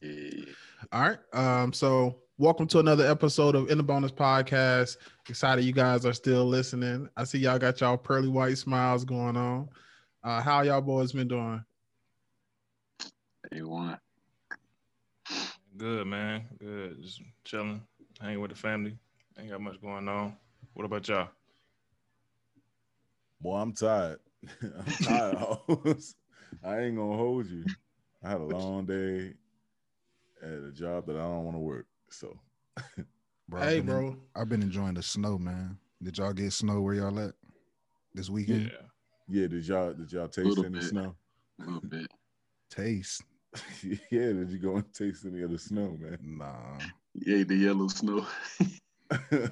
Yeah. All right. Um, so welcome to another episode of In the Bonus Podcast. Excited you guys are still listening. I see y'all got y'all pearly white smiles going on. Uh, how y'all boys been doing? They won. Good man, good. Just chilling, hanging with the family. Ain't got much going on. What about y'all? Boy, I'm tired. I'm tired. I ain't gonna hold you. I had a long day at a job that I don't want to work. So, Bro, I've hey, been- bro. I've been enjoying the snow, man. Did y'all get snow where y'all at this Yeah, weekend? yeah, yeah. did y'all did y'all taste any bit. snow? A little bit. Taste. yeah, did you go and taste any of the snow, man? Nah. Yeah, the yellow snow.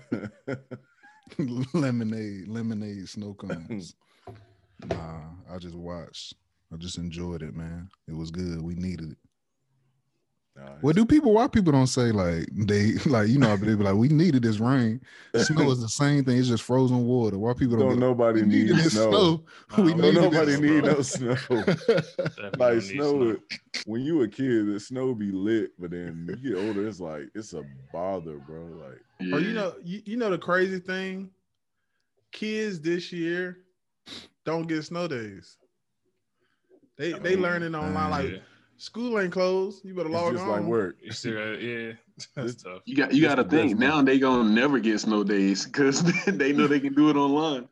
lemonade, lemonade, snow cones. nah, I just watched. I just enjoyed it, man. It was good. We needed it. Nah, What do people? Why people don't say like they like you know they be like we needed this rain. Snow is the same thing. It's just frozen water. Why people don't? don't be like, nobody we needed need this snow. snow. Nah, we don't Don't needed nobody this need bro. no snow. Like don't snow, when you a kid, the snow be lit, but then you get older, it's like it's a bother, bro. Like Yeah. Or you know, you, you know the crazy thing, kids this year don't get snow days. They they Oh, learning online like Yeah, school ain't closed. You better it's log just on. like work. you still yeah. That's tough. you got you got to the best think now they gonna never get snow days because they know they can do it online.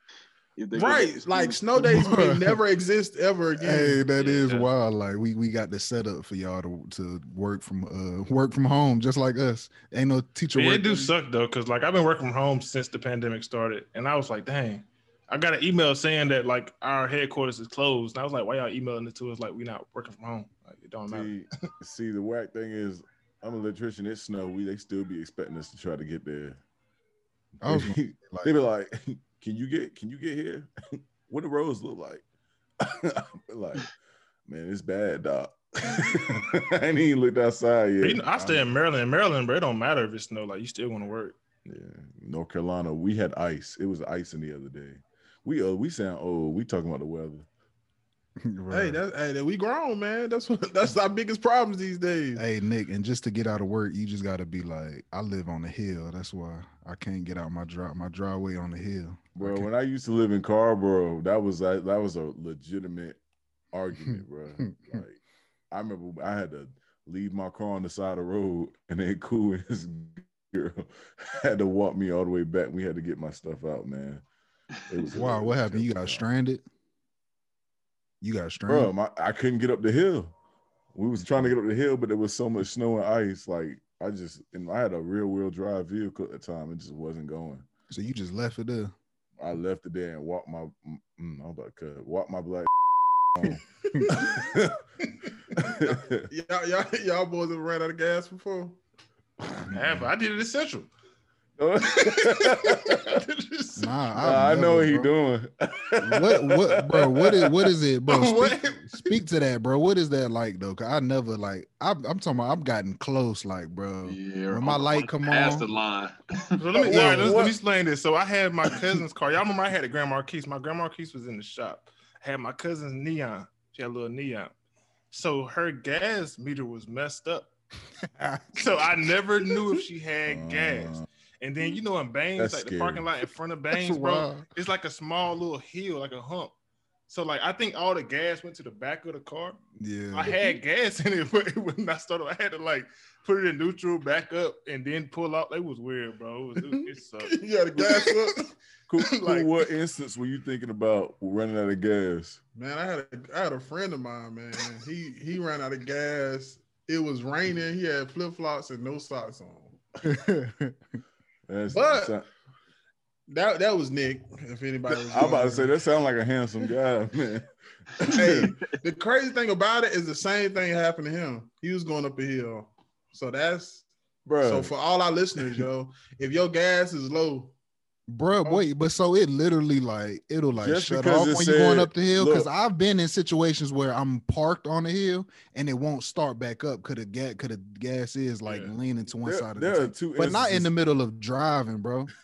If go Right, like snow days may never exist ever again. Hey, that Yeah, is yeah. wild. Like we we got the setup for y'all to to work from uh work from home just like us. Ain't no teacher Yeah, work. it do suck though, cause like I've been working from home since the pandemic started, and I was like, dang, I got an email saying that like our headquarters is closed, and I was like, why y'all emailing it to us like we not working from home? Like it don't matter. See, see, the whack thing is, I'm an electrician. It's snow. We they still be expecting us to try to get there. I was they like- be like, "Can you get? Can you get here? what the roads look like?" like, man, it's bad, dog. I ain't even looked outside yet. I stay in Maryland. Maryland, bro, it don't matter if it's snow. Like you still want to work. Yeah, North Carolina, we had ice. It was icing the other day. We uh, we sound old. We talking about the weather. Hey, Right. that hey, that we grown, man. That's what that's our biggest problems these days. Hey Nick, and just to get out of work, you just got to be like, I live on the hill. That's why I can't get out my drive my driveway on the hill. Bro, Okay. when I used to live in Carrboro, that was that, that was a legitimate argument, bro. Like I remember I had to leave my car on the side of the road, and then cool and his girl had to walk me all the way back. We had to get my stuff out, man. It was Wow, what happened? You got Bro, stranded. You got stranded. my, I couldn't get up the hill. We was trying to get up the hill, but there was so much snow and ice. Like I just, and I had a rear wheel drive vehicle at the time. It just wasn't going. so you just left it there. I left it there and walked my. Mm, mm, I'm about to cut. Walk my black. Y'all, y'all, y'all boys have ran out of gas before. Yeah, but I did it essential. Nah, Nah, I know what never, he doing. What what bro? What is what is it, bro? Speak, speak to that, bro. What is that like though? Cause I never like I'm, I'm talking about I've gotten close, like, bro. yeah, When my light come past on- the line. So let me, What- all right, let's, let me explain this. So I had my cousin's car. Y'all remember I had a Grand Marquis. My Grand Marquis was in the shop. I had my cousin's neon. She had a little neon. So her gas meter was messed up. So I never knew if she had gas. And then you know in Baines, That's like the parking lot in front of Baines, bro, it's like a small little hill, like a hump. So like I think all the gas went to the back of the car. Yeah. I had gas in it, but it when I started, I had to like put it in neutral, back up, and then pull out. It was weird, bro. It, was, it, it sucked. you got to gas up. cool, cool, Like- what instance were you thinking about running out of gas? Man, I had a I had a friend of mine, man. He he ran out of gas. It was raining. He had flip flops and no socks on. That's, But- that- That that was Nick. If anybody was I'm about to say that sounds like a handsome guy, man. Hey, the crazy thing about it is the same thing happened to him. He was going up a hill. So that's bro. so for all our listeners, yo, if your gas is low, Bro, Oh. wait, but so it literally like it'll like Just shut off it when you're going up the hill. Because. I've been in situations where I'm parked on the hill and it won't start back up because the gas, because the gas is like Yeah. leaning to one there, side of there the are tank. two, but not in the middle of driving, bro.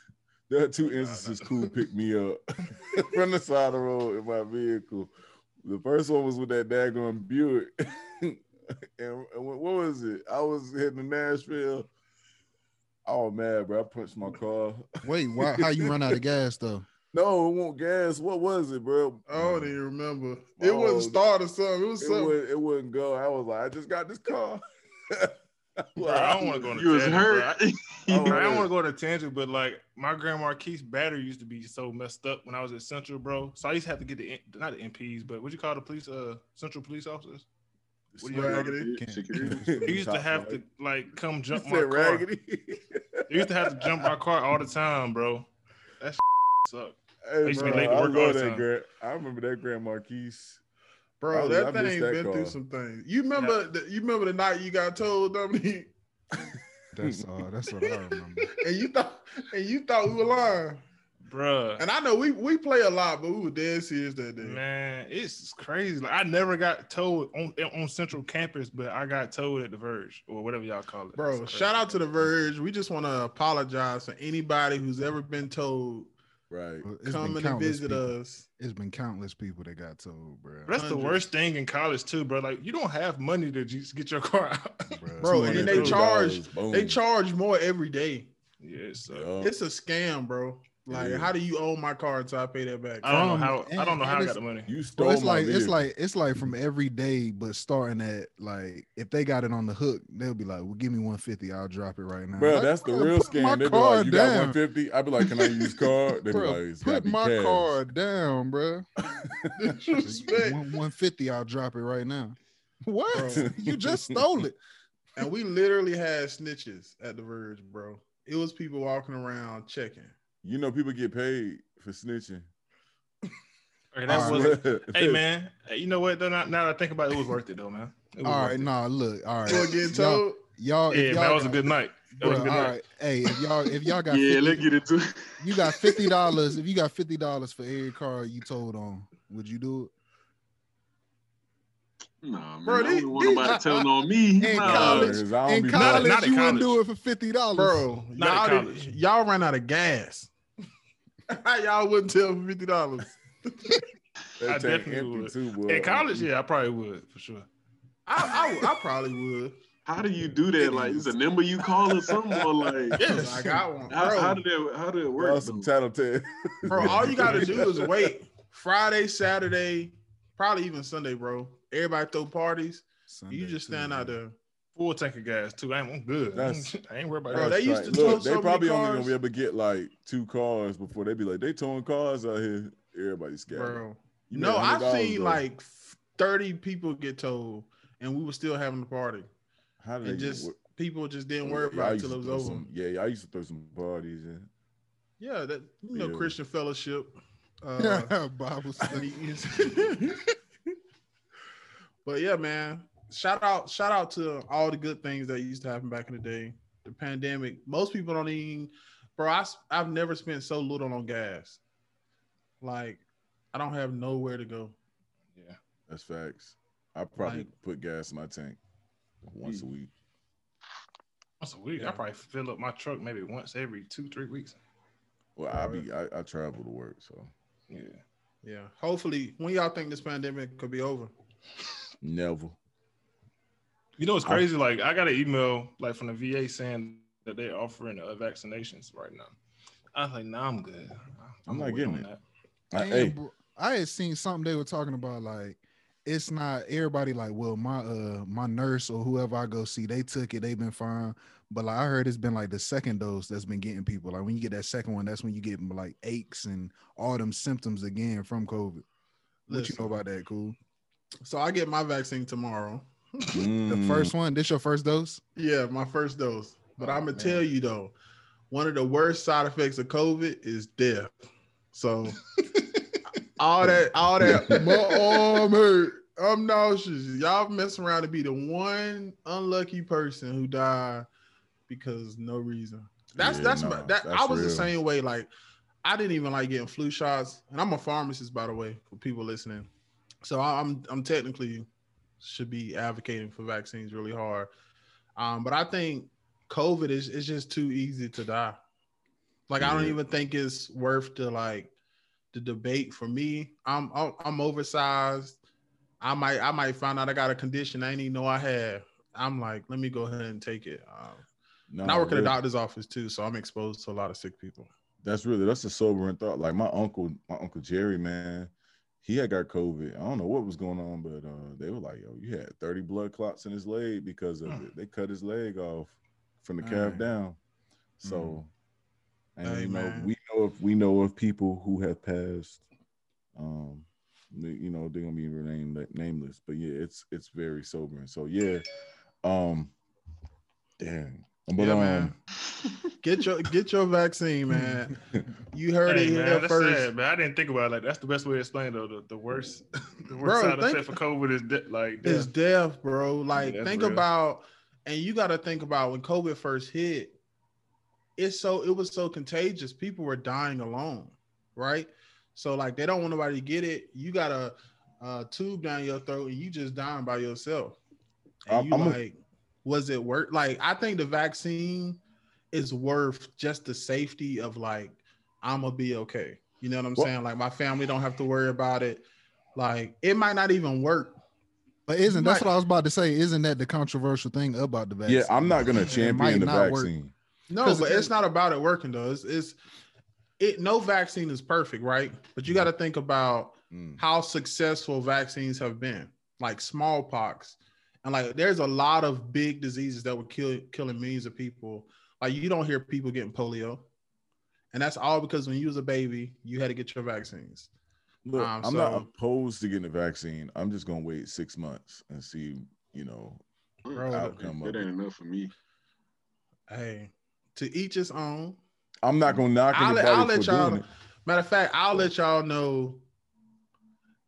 There are two instances cool picked me up from the side of the road in my vehicle. The first one was with that daggone Buick. and, and what what was it? I was heading to Nashville. Oh man, bro! I punched my car. Wait, why? How you run out of gas though? No, it won't gas. What was it, bro? I don't even remember. It wasn't Oh, start or something. It was It something. wouldn't, it wouldn't go. I was like, I just got this car. Bro, I don't want to go on a You was tangent, bro. hurt. I, Oh, I don't want to go on a tangent, but like my grandma Keith's battery used to be so messed up when I was at Central, bro. So I used to have to get the not the MPs, but what you call the police, uh, Central police officers. What do you Raggedy. Can't- Security. He used to have to like come jump my said car. He used to have to jump my car all the time, bro. That sucked. Hey, used to be bro, late to I work all the time. grand. I remember that Grand Marquis. Bro, I- that I thing that been through some things. You remember the, you remember the night you got told, Dominique, That's uh, that's what I remember. and you thought and you thought we were lying. Bruh. And I know we we play a lot, but we were dead serious that day. Man, it's crazy. Like I never got told on on Central Campus, but I got told at the Verge or whatever y'all call it. Bro, shout out to the Verge. We just want to apologize for anybody who's ever been told Right. Well, It's come been and countless visit people. us. It's been countless people that got told, bro. That's the worst thing in college too, bro. Like you don't have money to just get your car out. Bro, and then they charge- boom. They charge more every day. yeah, so uh, Yeah. It's a scam, bro. Like, is. how do you own my car until I pay that back? I don't know how I don't know how I got the money. You Bro, stole it's my like it's like it's like from every day, but starting at like if they got it on the hook, they'll be like, "Well, give me 150, I'll drop it right now." Bro, Like, that's the real scam. They be like, "You got down. 150?" I'd be like, "Can I use car?" They be Bro, like, "It's put my cash." card down, bro. 150, I'll drop it right now. What? Bro. you just stole it. And we literally had snitches at the Verge, bro. It was people walking around checking. You know, people get paid for snitching. Okay, that All was right. hey man. Hey, you know what? Though now, now that I think about it, it was worth it though, man. It was All worth right, it. nah, look, all right. People getting Y'all, told. y'all, Yeah, y'all that was a good night. That was a good all night. right. Hey, if y'all if y'all got Yeah, 50, let's get it too. you got fifty dollars. If you got fifty dollars for every car you told on, would you do it? Nah, man. Bro, I these- don't want nobody telling on me. In Nah. college- 'cause I don't In be Not- college, not in you wouldn't do it for fifty dollars, Bro, Not y'all, in did- college. y'all ran out of gas. How y'all wouldn't tell for fifty dollars? I definitely would. too, boy. In college, yeah, I probably would for sure. I, I I probably would. How do you do that? Like, is a number you call or something? Or like, Yes. I got one, how, bro. how did that? How did it work? Y'all some tattletale. Bro, all you gotta do is wait. Friday, Saturday, probably even Sunday, bro. Everybody throw parties. Sunday, You just stand out there. Full tank of gas too. I'm, I'm good. That's- I ain't worried about that. they used to Look, tow they so probably only gonna be able to get like two cars before they be like, they towing cars out here. Everybody's scared. No, I've seen though. like 30 people get told, and we were still having the party. How did And they just people just didn't Yeah, worry y'all about it until it was over. some- yeah, y'all used to throw some parties in. Yeah, that you know, Yeah. Christian fellowship. Uh, Bible study. but yeah, man. Shout out, shout out to all the good things that used to happen back in the day. The pandemic. Most people don't even, bro. I, have never spent so little on gas. Like, I don't have nowhere to go. yeah. That's facts. I probably Like- put gas in my tank once a hmm. week. Once a week. Yeah. I probably fill up my truck maybe once every two, three weeks. Well, I be I, I travel to work, so Yeah. Yeah. Hopefully, when y'all think this pandemic could be over? never. You know it's crazy? Like I got an email like from the VA saying that they're offering uh, vaccinations right now. I was like, nah, I'm good. I'm not getting it. that. I, hey, bro. I had seen something they were talking about like it's not everybody like well my uh my nurse or whoever I go see they took it they've been fine but like I heard it's been like the second dose that's been getting people like when you get that second one that's when you get like aches and all them symptoms again from COVID. What you know about that? Cool. So I get my vaccine tomorrow. The mm, first one. This your first dose? Yeah, my first dose. But Oh, I'm gonna man. tell you though, one of the worst side effects of COVID is death. So all that, all that, my arm hurt. I'm nauseous. Y'all mess around to be the one unlucky person who died because no reason. That's Yeah, that's no, my that I that's was the same way. Like I didn't even like getting flu shots, and I'm a pharmacist by the way for people listening. So I- I'm I'm technically should be advocating for vaccines really hard. Um, but I think COVID is is just too easy to die. Like I don't even think it's worth the like the debate for me. I'm I'm, oversized. I might I might find out I got a condition I didn't even know I had. I'm like, let me go ahead and take it. Um, No, and I work in a doctor's office too, so I'm exposed to a lot of sick people. That's really that's a sobering thought. Like my uncle, my uncle Jerry, man, he had got COVID. I don't know what was going on, but uh, they were like, "Yo, you had 30 blood clots in his leg because of Mm. it. They cut his leg off from the Dang. calf down." So, and Hey, you know, man. we know if we know of people who have passed. Um, you know, they're gonna be named nameless, but yeah, it's it's very sobering. So yeah, um, damn. But yeah, um, man. Get your get your vaccine, man. You heard Hey, it man, here that's first. sad, man. I didn't think about it like that's the best way to explain it, though. The, the worst, the worst Bro, side think- effect for COVID is de- like It's death. death, bro. Like that's think real. about, and you got to think about when COVID first hit. It's so it was so contagious. People were dying alone, right? So like they don't want nobody to get it. You got a, a tube down your throat and you just dying by yourself. And I'm- you I'm a- like, was it worth? Like I think the vaccine is worth just the safety of like I'm gonna be okay. You know what I'm Well- saying? Like my family don't have to worry about it. Like it might not even work. But isn't that's what I was about to say? Isn't that the controversial thing about the vaccine? yeah, I'm not gonna champion the not work. vaccine. No, 'Cause but it- it's not about it working though. It's, it's it. No vaccine is perfect, right? But you got to think about Mm. how successful vaccines have been, like smallpox, and like there's a lot of big diseases that were kill, killing millions of people. Like you don't hear people getting polio, and that's all because when you was a baby, you had to get your vaccines. Look, Um, I'm not opposed to getting a vaccine. I'm just gonna wait six months and see, you know, Bro, outcome It of ain't enough for me. Hey, to each his own. I'm not gonna knock I'll anybody I'll let for y'all- doing it. Matter of fact, I'll let y'all know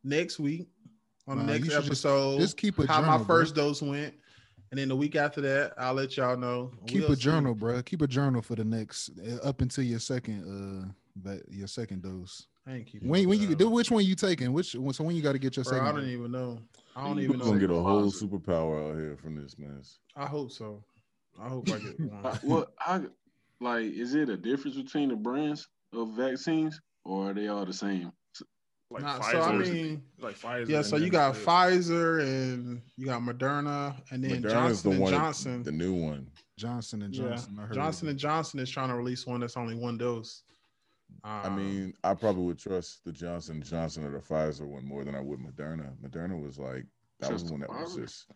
next week on the Nah, next you should just- episode Just keep a how journal. my bro. first dose went, and then the week after that, I'll let y'all know. Keep We'll a see. journal, bro. Keep a journal for the next uh, up until your second uh that your second dose. I ain't keeping When when you do which one you taking? Which one so when you got to get your Bro, second? I don't dose? even know. I don't You even We're gonna get a whole Pfizer. superpower out here from this mess. I hope so. I hope I get Uh, one. what I like is it a difference between the brands of vaccines or are they all the same? Like Nah, Pfizer, so I mean, like Pfizer. yeah. So you got the- Pfizer and you got Moderna, and then Moderna's Johnson the and one, Johnson. the new one. Johnson and Yeah, Johnson. I heard Johnson and Johnson is trying to release one that's only one dose. I Um, mean, I probably would trust the Johnson Johnson or the Pfizer one more than I would Moderna. Moderna was like that was the one that was just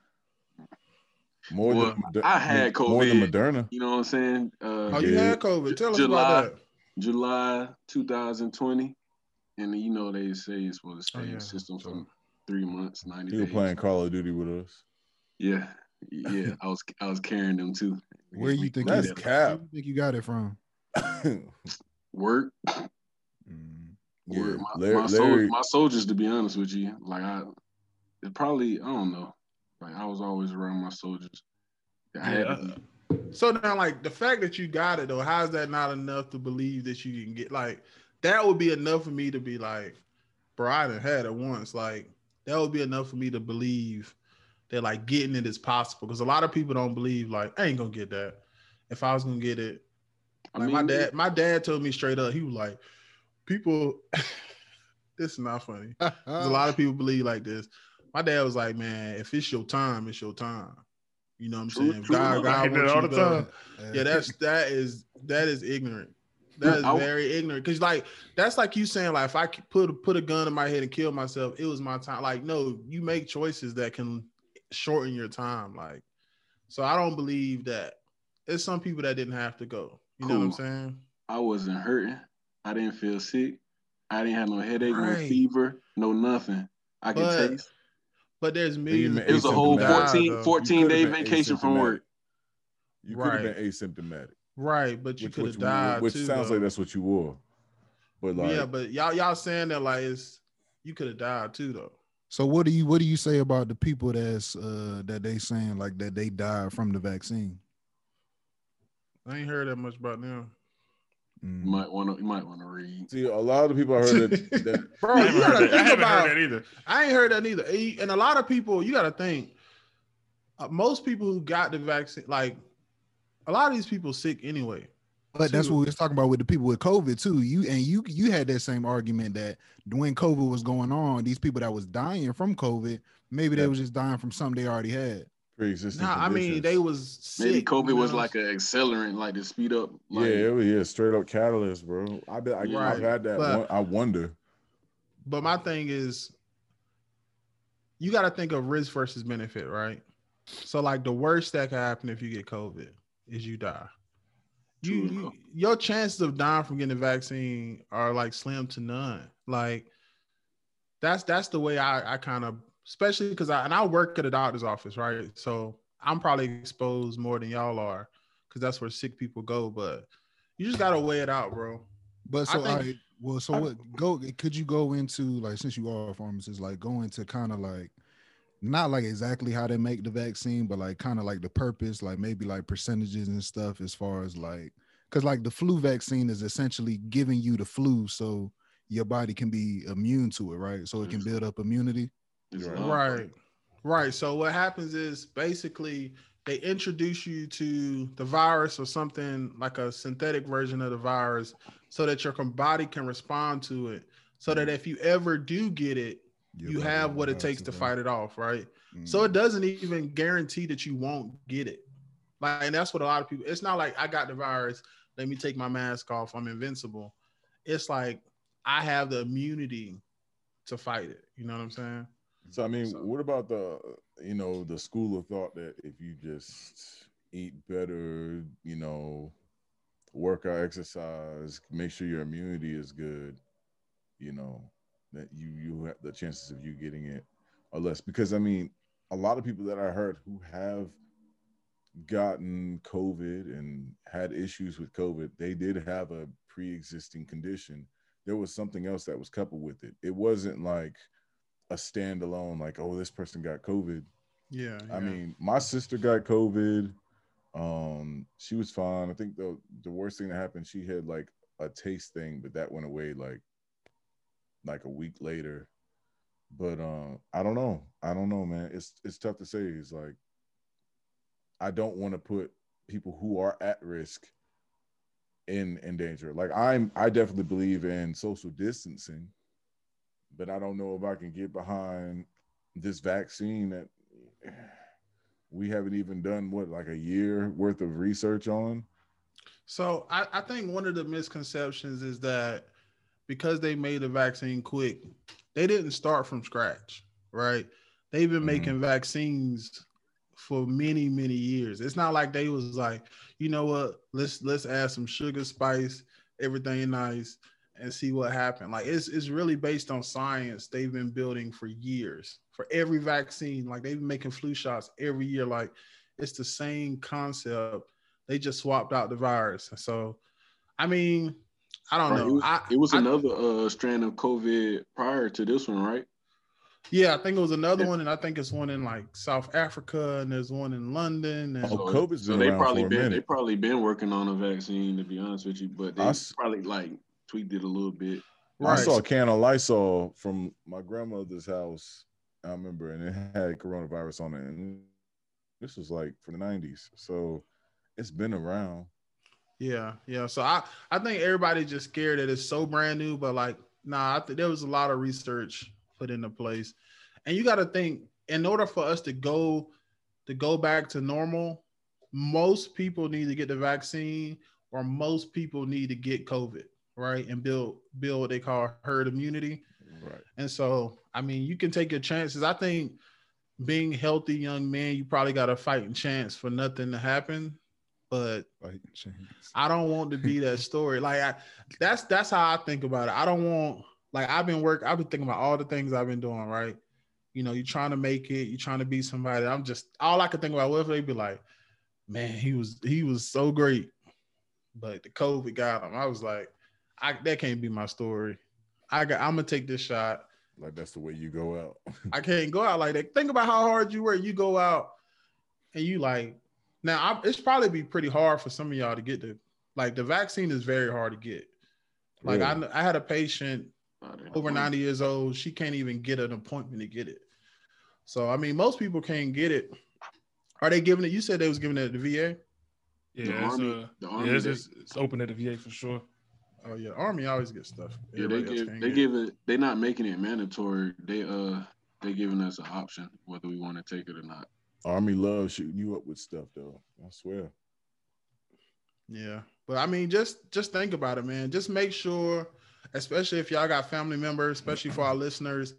more Well, than I had more than COVID. Moderna. You know what I'm saying? Uh, oh, you yeah. had COVID. Tell us July. about that. July 2020, and you know they say it's supposed to stay Oh, in the system for three months, 90 He was days. playing Call of Duty with us. Yeah, yeah. I was I was carrying them too. Where you think That's you, cap. where you think you got it from? work? Mm. Yeah, work. My, Larry- my, sol- Larry- my soldiers, to be honest with you, like I, it probably I don't know. Like I was always around my soldiers. I Yeah, to I- be. So now, like the fact that you got it though, how is that not enough to believe that you can get like that would be enough for me to be like, bro, I done had it once. Like that would be enough for me to believe that like getting it is possible. Because a lot of people don't believe like I ain't gonna get that. If I was gonna get it, I like mean, my dad, my dad told me straight up, he was like, people, this is not funny. a lot of people believe like this. My dad was like, man, if it's your time, it's your time. You know what I'm True, saying? True. God, I God wants all you the to go. Yeah, that's that is that is ignorant. That is I- very ignorant. Cause like that's like you saying like if I put put a gun in my head and kill myself, it was my time. Like no, you make choices that can shorten your time. Like so, I don't believe that. There's some people that didn't have to go. You know what I'm saying? I wasn't hurting. I didn't feel sick. I didn't have no headache, no fever, no nothing. I could But taste. But there's millions. It was a whole who 14, 14 day vacation from work. You could have Right. been asymptomatic, Right, but you which, could have died which too. sounds though. like that's what you wore. But like, yeah, but y'all y'all saying that like it's you could have died too though. So what do you what do you say about the people that's uh that they saying like that they died from the vaccine? I ain't heard that much about them. Mm. You might want to. You might want to read. see, a lot of the people I heard that, that Bro, I you gotta heard, that. I think haven't about. heard that either. I ain't heard that neither. Eh, And a lot of people, you got to think. Uh, most people who got the vaccine, like a lot of these people, sick anyway. But that's what we was talking about with the people with COVID too. You and you you had that same argument that when COVID was going on, these people that was dying from COVID, maybe they was just dying from something they already had. Pre-existing. Nah, I mean they was sick, Maybe COVID you was know? like an accelerant, like to speed up. Like, yeah, it was yeah, straight up catalyst, bro. I bet I, Right, I've had that. but- one, I wonder. But my thing is, you got to think of risk versus benefit, right? So, like, the worst that could happen if you get COVID is you die. You, you your chances of dying from getting the vaccine are like slim to none. Like, that's that's the way I I kind of, especially because I and I work at a doctor's office, right? So I'm probably exposed more than y'all are, because that's where sick people go. But you just gotta weigh it out, bro. But I so think- I well, so I- what go could you go into like since you are a pharmacist, like go into kind of like not like exactly how they make the vaccine, but like kind of like the purpose, like maybe like percentages and stuff as far as like because like the flu vaccine is essentially giving you the flu so your body can be immune to it, right? So it can build up immunity. Right. Right. Right. So what happens is basically they introduce you to the virus or something like a synthetic version of the virus so that your body can respond to it. So that if you ever do get it, Your you have what it takes to fight it off, right? So Mm. it doesn't even guarantee that you won't get it. Like, and that's what a lot of people. It's not like I got the virus. Let me take my mask off. I'm invincible. It's like I have the immunity to fight it. You know what I'm saying? So I mean, So- what about the you know the school of thought that if you just eat better, you know, work out, exercise, make sure your immunity is good, you know, that you you have the chances of you getting it are less because I mean, a lot of people that I heard who have gotten COVID and had issues with COVID, they did have a pre-existing condition. There was something else that was coupled with it. It wasn't like a standalone, like, oh, this person got COVID. Yeah. I mean, my sister got COVID. Um, she was fine. I think the the worst thing that happened, she had like a taste thing, but that went away like like a week later. But um, I don't know. I don't know, man. It's it's tough to say. It's like I don't want to put people who are at risk in in danger. Like I'm I definitely believe in social distancing, but I don't know if I can get behind this vaccine that we haven't even done what like a year worth of research on. So I, I think one of the misconceptions is that because they made the vaccine quick, they didn't start from scratch, right? They've been Mhm. making vaccines for many, many years. It's not like they was like, you know what, let's let's add some sugar, spice, everything nice, and see what happened. Like it's it's really based on science they've been building for years. For every vaccine, like they've been making flu shots every year. Like it's the same concept they just swapped out the virus. So, I mean, I don't Right, know. It was, I, it was I- another uh, strand of COVID prior to this one, right? yeah, I think it was another Yeah. one, and I think it's one in like South Africa, and there's one in London. And Oh, COVID's so been they around probably for a been they probably been working on a vaccine to be honest with you, but they I s- probably like tweaked it a little bit. I saw a can of Lysol from my grandmother's house. I remember, and it had coronavirus on it. And this was like for the '90s, so it's been around. Yeah, yeah. So I, I think everybody's just scared that it's so brand new, but like, nah, I think there was a lot of research put into place, and you got to think in order for us to go, to go back to normal, most people need to get the vaccine, or most people need to get COVID, right, and build build what they call herd immunity. Right. And so, I mean, you can take your chances. I think being healthy young man, you probably got a fighting chance for nothing to happen. But. I don't want to be that story. Like I, that's that's how I think about it. I don't want like I've been work. I've been thinking about all the things I've been doing. Right. You know, you're trying to make it. You're trying to be somebody. I'm just all I could think about. What if they be like, man, he was he was so great, but the COVID got him. I was like, I that can't be my story. I got. I'm gonna take this shot. Like that's the way you go out. I can't go out like that. Think about how hard you work. You go out and you like now. I, it's probably be pretty hard for some of y'all to get the like the vaccine is very hard to get. Like I, Really? I had a patient over 90 years old. She can't even get an appointment to get it. So I mean, most people can't get it. Are they giving it? You said they was giving it at the VA. Yeah, it's, Army- uh, the Army, yeah, it's, it's, it's open at the VA for sure. Oh yeah, Army always gets stuff. Yeah, they give they give it. They're not making it mandatory. They uh they giving us an option whether we want to take it or not. Army loves shooting you up with stuff though. I swear. Yeah, but I mean, just just think about it, man. Just make sure, especially if y'all got family members, especially for our listeners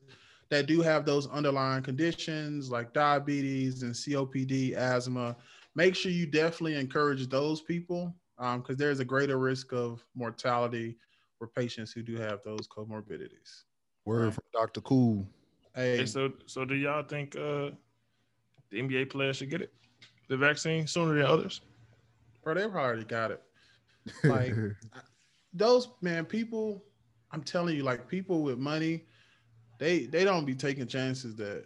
that do have those underlying conditions like diabetes and COPD, asthma. Make sure you definitely encourage those people because there's a greater risk of mortality for patients who do have those comorbidities. Word Right. from Dr. Cool. Hey, Hey, so so do y'all think uh the NBA players should get it, the vaccine sooner than others? bro, they already got it. Like, those man people i'm telling you like people with money they they don't be taking chances that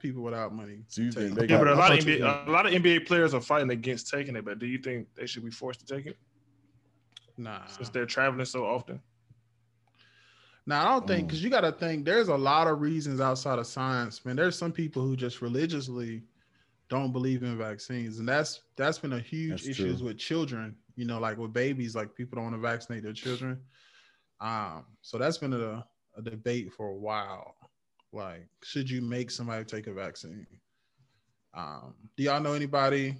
people without money So you take. think they Yeah, got- but a I lot of NBA, a lot of NBA players are fighting against taking it. But do you think they should be forced to take it nah since they're traveling so often? Nah i don't think Mm. because you got to think there's a lot of reasons outside of science man. There's some people who just religiously don't believe in vaccines and that's that's been a huge That's issues true. with children you know like with babies like people don't want to vaccinate their children. Um so that's been a, a debate for a while. Like should you make somebody take a vaccine? Um do y'all know anybody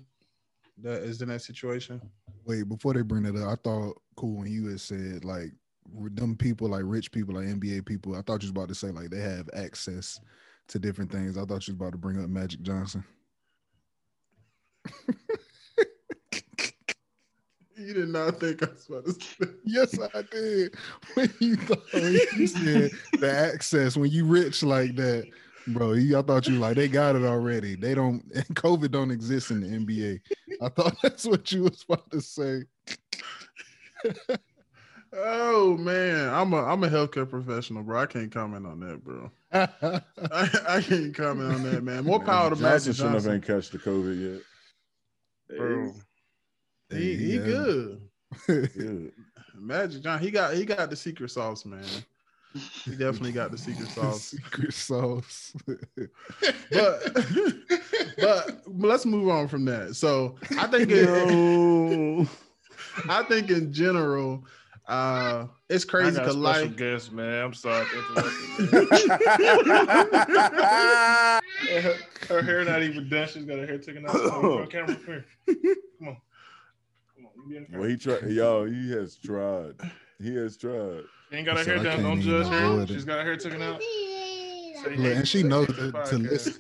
that is in that situation? Wait, before they bring it up, I thought cool when you had said like with them people like rich people like NBA people. I thought you was about to say like they have access to different things. I thought you was about to bring up Magic Johnson. you did not think i was about to say Yes, I did. When you thought when you said the access, when you rich like that, bro, you, I thought you like they got it already. They don't. and COVID don't exist in the NBA. I thought that's what you was about to say. Oh man i'm a i'm a healthcare professional bro i can't comment on that bro I, I can't comment on that man more Man, power to Magic Johnson Magic shouldn't have Johnson. ain't catch the COVID yet, bro. He he Yeah. good. Good. Magic John, he got he got the secret sauce, man. He definitely got the secret sauce. Secret sauce. But but let's move on from that. So I think in, I think in general, uh it's I crazy got a because special life guest, man. I'm sorry. to interrupt you. her, her hair not even done. She's got her hair taken out. Come on, camera, come here. Come on. Come on. You be in the well, he tried. Yo, he has tried. He has tried. She ain't got her So hair I done. Don't judge her. it. She's got her hair taken out. Say Look, hey and she knows to, to listen.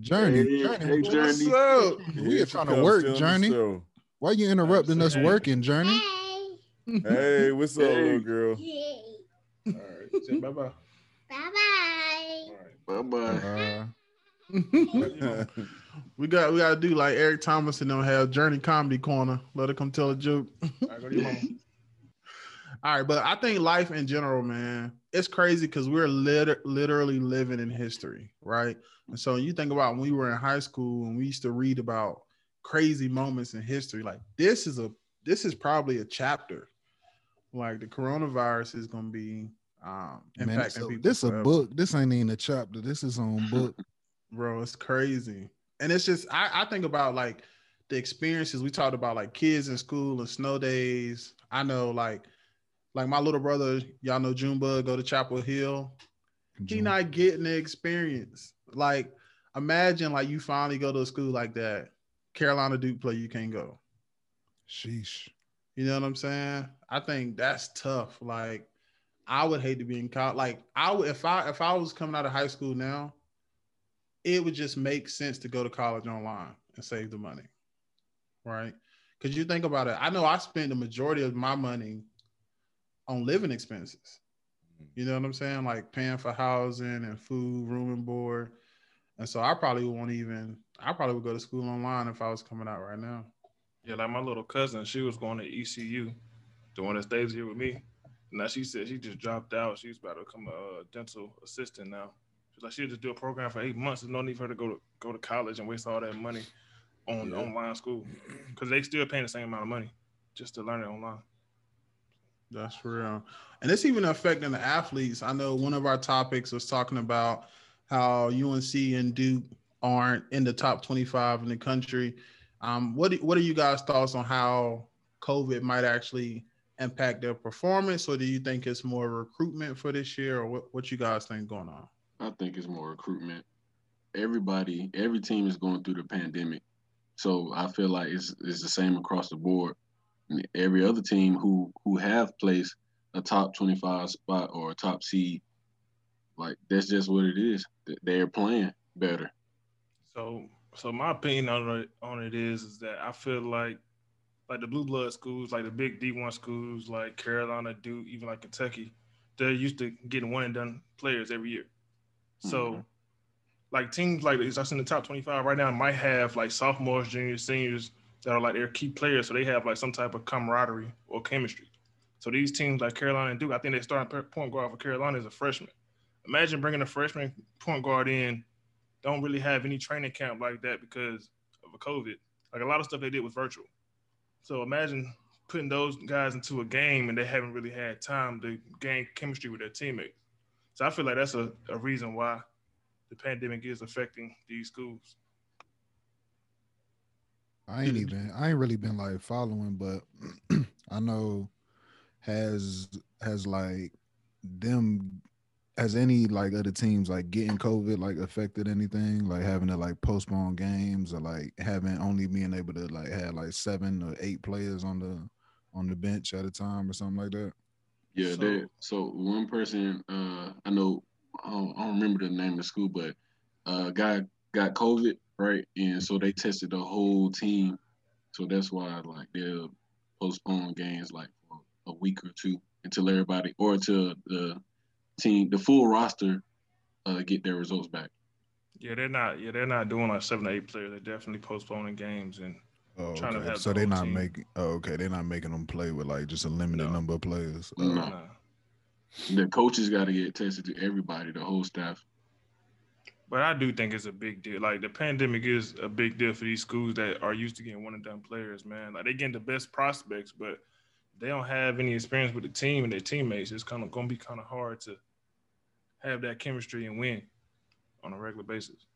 Journey, Hey, Journey, hey, what- Journey. what's up? we are trying to work, still on the Journey. show. Why you interrupting us working, Journey? Hey, what's up, Hey. little girl? All right. Say bye bye. Bye bye. Bye bye. Uh, we got we gotta do like Eric Thomas and them have Journey Comedy Corner. Let her come tell a joke. All right, go to your mama. All right, but I think life in general, man, it's crazy because we're lit- literally living in history, right? And so you think about when we were in high school and we used to read about crazy moments in history. Like this is a this is probably a chapter. Like the coronavirus is going to be um impacting man, people. this a book. This ain't even a chapter. This is on book. bro. It's crazy, and it's just I, I think about like the experiences we talked about, like kids in school and snow days. I know, like, like my little brother, y'all know Junebug, go to Chapel Hill. He not getting the experience. Like, imagine like you finally go to a school like that. Carolina Duke play, you can't go. Sheesh. You know what I'm saying? I think that's tough. Like, I would hate to be in college. Like, I would if I if I was coming out of high school now, it would just make sense to go to college online and save the money, right? Because you think about it. I know I spend the majority of my money on living expenses. Mm-hmm. You know what I'm saying? Like paying for housing and food, room and board. And so I probably won't even. I probably would go to school online if I was coming out right now. Yeah, like my little cousin, she was going to ECU, the one that stays here with me. Now she said she just dropped out. She's about to become a uh, dental assistant now. She's like she'll just do a program for eight months. There's no need for her to go to go to college and waste all that money on Yeah. online school because they still paying the same amount of money just to learn it online. That's real. And it's even affecting the athletes. I know one of our topics was talking about how UNC and Duke aren't in the top 25 in the country Um, what do, what are you guys' thoughts on how COVID might actually impact their performance, or do you think it's more recruitment for this year, or what, what you guys think going on? I think it's more recruitment. Everybody, every team is going through the pandemic, so I feel like it's it's the same across the board. Every other team who who have placed a top twenty five spot or a top seed, like that's just what it is. They're playing better. So, so my opinion on it, on it is, is that I feel like, like the blue blood schools, like the big D one schools, like Carolina, Duke, even like Kentucky, they're used to getting one and done players every year. So, mm-hmm. like teams like that's in the top twenty five right now might have like sophomores, juniors, seniors that are like their key players, so they have like some type of camaraderie or chemistry. So these teams like Carolina and Duke, I think they starting point guard for Carolina as a freshman. Imagine bringing a freshman point guard in don't really have any training camp like that because of a COVID. Like a lot of stuff they did was virtual. So imagine putting those guys into a game and they haven't really had time to gain chemistry with their teammates. So I feel like that's a, a reason why the pandemic is affecting these schools. I ain't even I ain't really been like following, but I know has has like them has any like other teams like getting COVID like affected anything? Like having to like postpone games or like having only being able to like have like seven or eight players on the on the bench at a time or something like that? Yeah, so, so one person uh I know I don't, I don't, remember the name of the school, but uh guy got COVID, right? And so they tested the whole team. So that's why like they'll postpone games like for a week or two until everybody or until the team, the full roster, uh, get their results back. Yeah, they're not. Yeah, they're not doing like seven to eight players. They're definitely postponing games and oh, trying okay. to have. So the they're not team. making. Oh, okay. They're not making them play with like just a limited no. number of players. Oh. No. The coaches got to get tested to everybody, the whole staff. But I do think it's a big deal. Like the pandemic is a big deal for these schools that are used to getting one and done players, man. Like they getting the best prospects, but they don't have any experience with the team and their teammates, it's kind of going to be kind of hard to have that chemistry and win on a regular basis.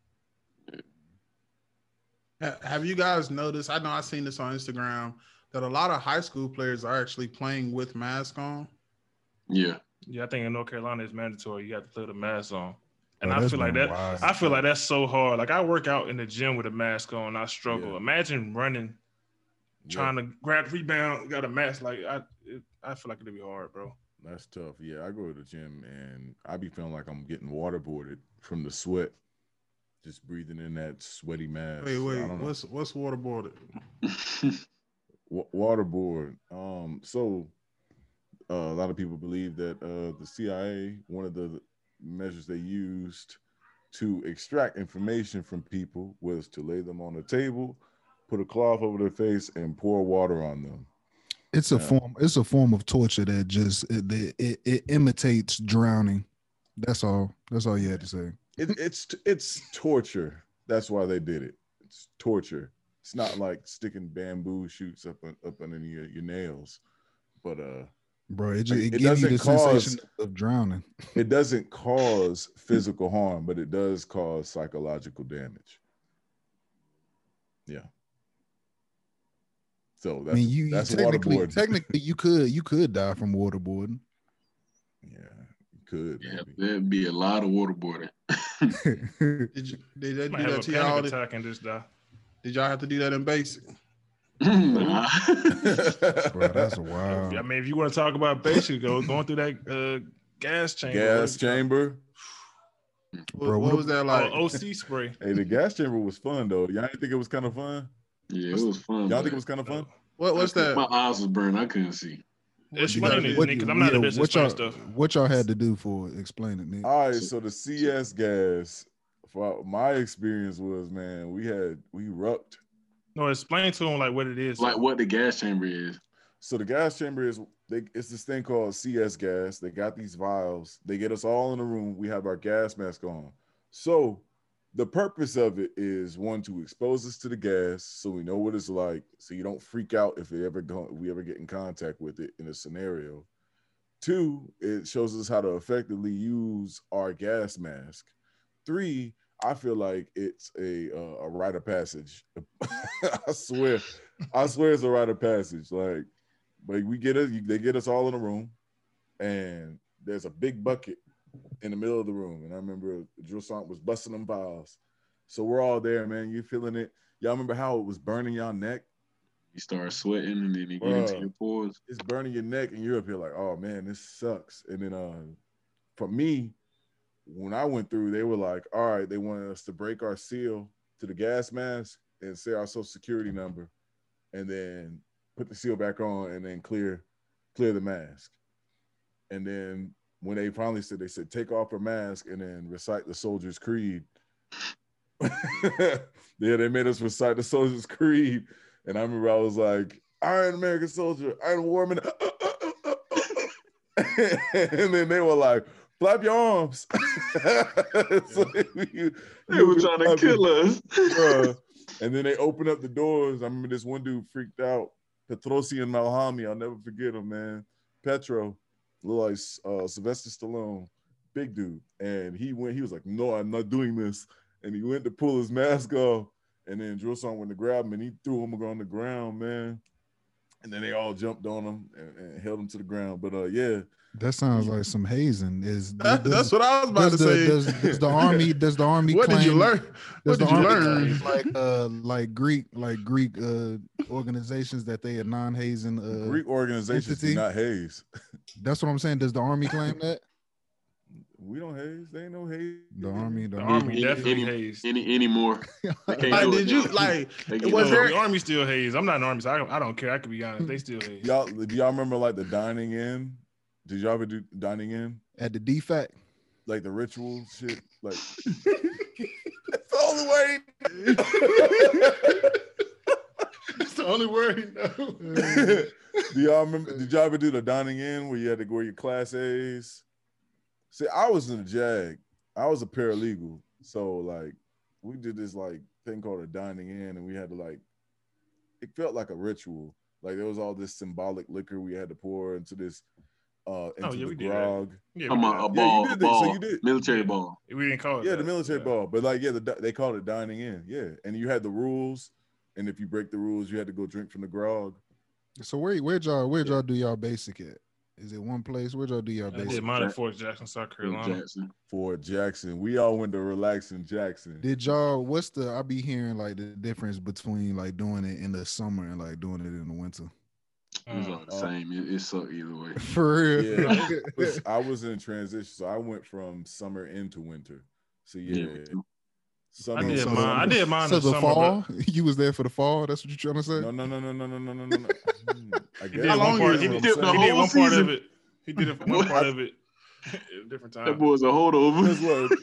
Have you guys noticed? I know I've seen this on Instagram that a lot of high school players are actually playing with mask on. Yeah. Yeah, I think in North Carolina it's mandatory. You have to put the mask on. And oh, I feel like that wild. I feel like that's so hard. Like I work out in the gym with a mask on, I struggle. Yeah. Imagine running trying to grab the rebound, got a mask. Like I, it, I feel like it'd be hard, bro. That's tough. Yeah, I go to the gym and I be feeling like I'm getting waterboarded from the sweat, just breathing in that sweaty mass. Wait, wait, what's what's waterboarded? waterboard. Um, so uh, a lot of people believe that uh, the CIA, one of the measures they used to extract information from people was to lay them on a table put a cloth over their face and pour water on them. It's a yeah. form. It's a form of torture that just it, it, it, imitates drowning. That's all. That's all you had to say. It, it's it's torture. That's why they did it. It's torture. It's not like sticking bamboo shoots up up under your, your nails, but uh, bro, it, just, it, it gives you the cause, sensation of drowning. it doesn't cause physical harm, but it does cause psychological damage. Yeah. So that's, I mean, you, that's technically, technically, you could you could die from waterboarding. Yeah, you could. Yeah, there'd be a lot of waterboarding. did you did they do that to y'all? Attack and just die. Did y'all have to do that in basic? nah. Bro, that's wild. I mean, if you want to talk about basic, go going through that uh, gas chamber. Gas chamber. Bro, what, what was that like? Oh, OC spray. hey, the gas chamber was fun though. Y'all didn't think it was kind of fun? Yeah, it was fun. Y'all think it was kind of fun? What what's that? My eyes was burned. I couldn't see. Explain it, because I'm not yeah, a business what y'all, stuff. What y'all had to do for explain it, Nick? All right, so the CS gas, for my experience was, man, we had we rucked. No, explain to them like what it is. Like what the gas chamber is. So the gas chamber is they, it's this thing called CS gas. They got these vials. They get us all in a room. We have our gas mask on. So the purpose of it is one to expose us to the gas so we know what it's like so you don't freak out if we ever go we ever get in contact with it in a scenario two it shows us how to effectively use our gas mask three I feel like it's a uh, a rite of passage. I swear, I swear it's a rite of passage. Like, but we get us, they get us all in a room, and there's a big bucket in the middle of the room. And I remember Drill Sergeant was busting them piles. So we're all there, man. You feeling it? Y'all remember how it was burning y'all neck? You start sweating and then you get into your pores. It's burning your neck, and you're up here like, oh man, this sucks. And then uh for me, when I went through, they were like, all right, they wanted us to break our seal to the gas mask and say our social security number, and then put the seal back on and then clear clear the mask. And then when they finally said, they said, take off her mask and then recite the soldier's creed. yeah, they made us recite the soldier's creed. And I remember I was like, Iron American soldier, Iron Warman. and then they were like, flap your arms. so we- They were trying to kill us. And then they opened up the doors. I remember this one dude freaked out. Petrosian Malhami. I'll never forget him, man. Petro, look like uh, Sylvester Stallone, big dude. And he went, he was like, No, I'm not doing this. And he went to pull his mask off. And then Drill Sergeant went to grab him and he threw him on the ground, man. And then they all jumped on him and, and held him to the ground. But uh, yeah, That sounds like some hazing. Is That- does- that's what I was about to the, say. Does, does the army? Does the army? what did you learn? What did you learn? Like uh, like Greek, like Greek uh organizations that they are non-hazing. Uh, Greek organizations entity? do not haze. That's what I'm saying. Does the army claim that? We don't haze. They ain't no haze. The army, the, The army. army Any- definitely any- hazed. Any anymore. They Like, did you like? They get was no- there- The army still haze? I'm not an army, so I don't, I don't care. I could be honest. They still haze. Y'all, do y'all remember like the dining in? Did y'all ever do dining in? At the defect. Like the ritual shit? Like that's the only way. That's the only word he do y'all remember? Did y'all ever do the dining in where you had to go your class A's? See, I was in the JAG. I was a paralegal, so like we did this like thing called a dining in, and we had to like. It felt like a ritual. Like there was all this symbolic liquor we had to pour into this, uh, into Oh, yeah, the we did that. grog. Yeah, I'm a, did a that. ball, did a that. So ball, you did. military Yeah. ball. we didn't call it. Yeah, the military Yeah. ball, but like yeah, the, they called it dining in. Yeah, and you had the rules, and if you break the rules, you had to go drink from the grog. So where where'd y'all where'd y'all do y'all basic at? Is it one place? Where'd y'all do y'all I basic? did mine at Fort Jackson, South Carolina. Jackson. Fort Jackson. We all went to relax in Jackson. Did y'all? What's the? I be hearing like the difference between like doing it in the summer and like doing it in the winter. It was all the Uh, same. It, it sucked either way. For real. Yeah. Was- I was in transition, so I went from summer into winter. So yeah, me too. summer. I did So- mine. I did mine so the summer. fall, but you was there for the fall. That's what you're trying to say? No, no, no, no, no, no, no, no, no, no. I guess. How long part. He it? did, Did the whole one part of it. He did it- one part of it different time. That time. boy's a holdover. what?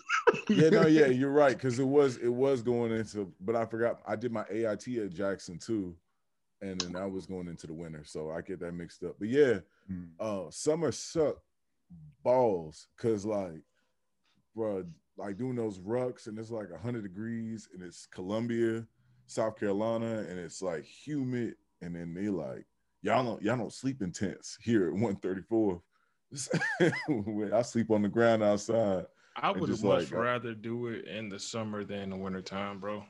Yeah, no, yeah, you're right. Because it was it was going into, but I forgot. I did my AIT at Jackson too, and then I was going into the winter, so I get that mixed up. But yeah, Hmm. uh, summer sucked balls because like, bro, like doing those rucks and it's like hundred degrees and it's Columbia, South Carolina, and it's like humid, and then they like y'all don't y'all don't sleep in tents here at 134. I sleep on the ground outside. I would just much like, rather do it in the summer than the winter time, bro.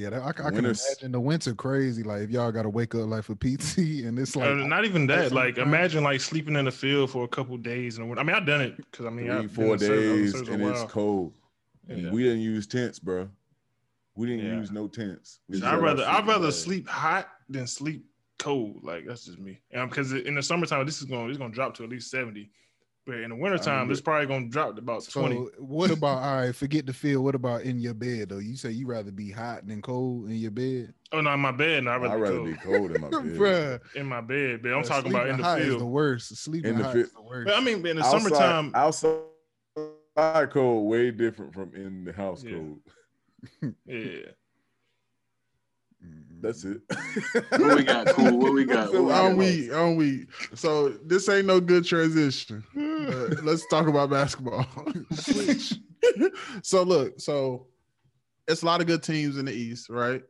Yeah, that, I, I can imagine the winter crazy. Like if y'all got to wake up like for PT and it's like Uh, not even that. Like, sometimes- imagine like sleeping in the field for a couple days And the. I mean, I've done it because I mean, Three, I've been four in service- I was in days, service and it's cold. And Yeah. we didn't use tents, bro. We didn't Yeah. use no tents. So I'd rather I'd rather bags. sleep hot than sleep cold. Like that's just me. Because in the summertime, this is going it's going to drop to at least seventy. But in the wintertime, remember- it's probably going to drop to about So twenty. what about all right? Forget the field. What about in your bed though? You say you rather be hot than cold in your bed, Oh no, in my bed. No, I'd rather, I'd rather cold. be cold in my bed. Bruh, in my bed. But I'm bruh, talking about in the hot is field. the worst. Sleeping In the hot fi- is the worst. But I mean, in the Outside- summertime, outside cold, way different from in the house Yeah. cold. yeah. That's it. What we got, cool? What we got? What we on got? we on we. So this ain't no good transition. Let's talk about basketball. Switch. so look, so it's a lot of good teams in the East, right?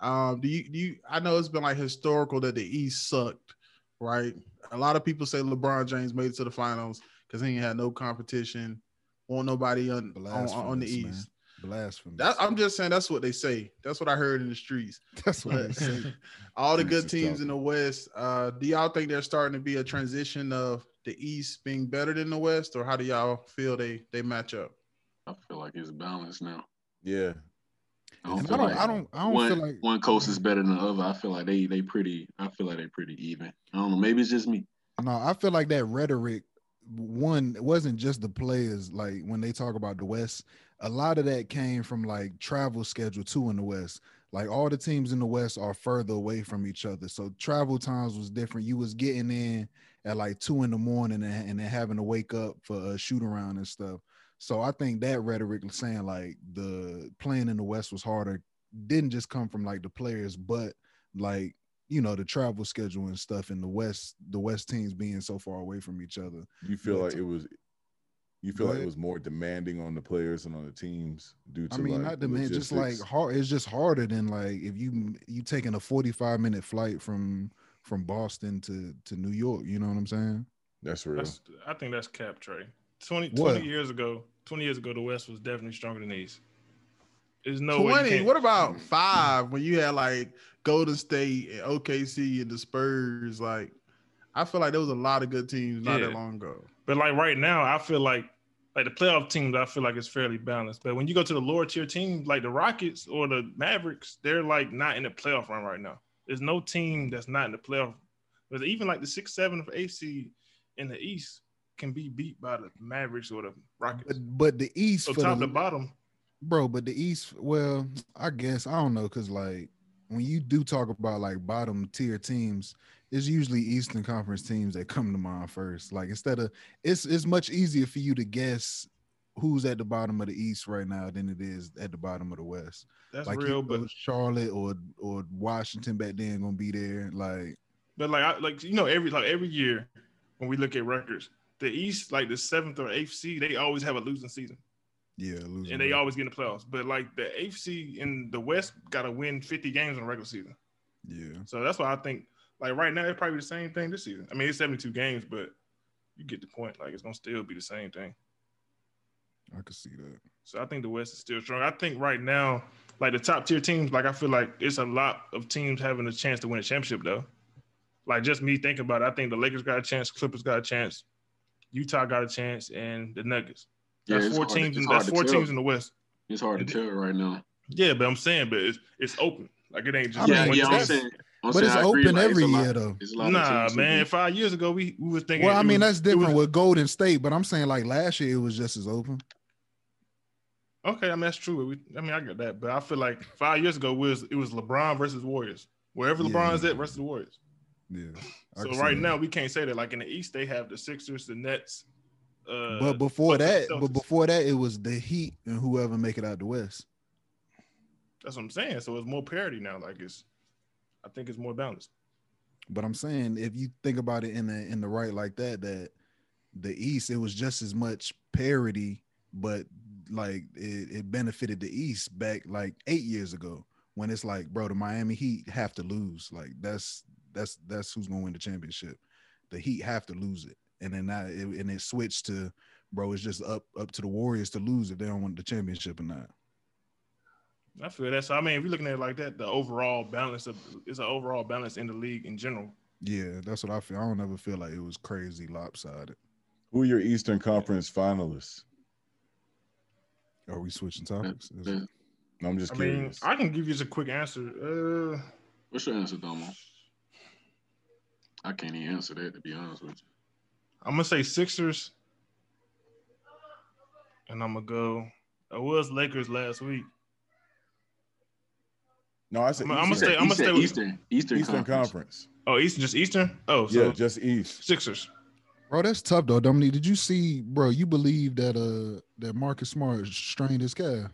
Um, do you do you? I know it's been like historical that the East sucked, right? A lot of people say LeBron James made it to the finals because he ain't had no competition, want nobody on on, on the East. man. East. Blasphemy. That, I'm just saying that's what they say. That's what I heard in the streets. That's what I But say. all the good teams talking. in the West, uh, do y'all think there's starting to be a transition of the East being better than the West, or how do y'all feel they they match up? I feel like it's balanced now. Yeah, I don't feel I don't, like I don't, I don't one, feel like one coast is better than the other. I feel like they they pretty. I feel like they pretty even. I don't know. Maybe it's just me. No, I feel like that rhetoric, one, it wasn't just the players. Like when they talk about the West, a lot of that came from like travel schedule too in the West. Like all the teams in the West are further away from each other, so travel times was different. You was getting in at like two in the morning and, and then having to wake up for a shoot around and stuff. So I think that rhetoric was saying like the playing in the West was harder didn't just come from like the players, but like you know the travel schedule and stuff in the west the west teams being so far away from each other you feel like it was. You feel Go like it was more demanding on the players and on the teams due to i mean like not the man just like hard it's just harder than like if you you taking a 45 minute flight from from boston to to new york you know what i'm saying That's real. That's, I think that's cap Trey. 20, 20 years ago, 20 years ago, the West was definitely stronger than the East. There's no Twenty. can't- What about five when you had like Golden State and OKC and the Spurs? Like, I feel like there was a lot of good teams not that long ago. But like right now, I feel like like the playoff teams, I feel like it's fairly balanced. But when you go to the lower tier teams like the Rockets or the Mavericks, they're like not in the playoff run right now. There's no team that's not in the playoff. But even like the six, seven of AC in the East can be beat by the Mavericks or the Rockets. but but the east so top the, to bottom, bro but the east well i guess i don't know because like when you do talk about like bottom tier teams it's usually eastern conference teams that come to mind first like instead of it's it's much easier for you to guess who's at the bottom of the east right now than it is at the bottom of the west that's like real. you But charlotte or or washington back then gonna be there like But like, I, like you know, every like every year when we look at records, the East, like the seventh or eighth seed, they always have a losing season, yeah losing and they record. always get in the playoffs. But like the eighth seed in the West, got to win fifty games in regular season. yeah So that's why I think like right now it's probably the same thing this season. I mean, it's seventy two games, but you get the point. Like it's gonna still be the same thing. i could see that So I think the West is still strong. I think right now, like the top tier teams, like I feel like it's a lot of teams having a chance to win a championship though. Like just me thinking about it, I think the Lakers got a chance, Clippers got a chance, Utah got a chance, and the Nuggets. Yeah, That's it's four hard teams. In, that's four tell. teams in the West. It's hard to tell right now. Yeah, but I'm saying, but it's it's open. Like it ain't just I yeah, mean, one yeah. I'm saying. I'm but it's agree, open like, every a lot- year though lot of Nah, man. be- Five years ago, we, we was thinking. well i mean was- that's different was- with golden state but i'm saying like last year it was just as open Okay, I mean that's true. We, I mean I get that, but I feel like five years ago was it was LeBron versus Warriors. Wherever Yeah. LeBron's at versus the Warriors. yeah I So right that. now we can't say that. Like in the East, they have the Sixers, the Nets. Uh, but before Bucks and that, but before that, it was the Heat and whoever make it out the West. that's what I'm saying. So it's more parity now. Like it's, I think it's more balanced. But I'm saying if you think about it in the in the right like that, that the East it was just as much parity, but like it, it benefited the East back like eight years ago when it's like, bro, the Miami Heat have to lose. Like that's that's that's who's gonna win the championship. The Heat have to lose it, and then that and it switched to, bro, it's just up up to the Warriors to lose if they don't want the championship or not. I feel that. So I mean, if you're looking at it like that, the overall balance of it's an overall balance in the league in general. Yeah, that's what I feel. I don't ever feel like it was crazy lopsided. Who are your Eastern Conference finalists? Are we switching topics? Is Yeah. I'm just I mean. I can give you just a quick answer. Uh, What's your answer, Domo? I can't even answer that to be honest with you. I'm gonna say Sixers, and I'm gonna go. I was Lakers last week. No, I said I'm- I'm gonna stay- I'm gonna stay with- Eastern, Eastern, Eastern Conference. Conference. Oh, Eastern, just Eastern. Oh, so Yeah, just East. Sixers. Bro, that's tough though. Dominique, did you see, bro? You believe that uh that Marcus Smart strained his calf?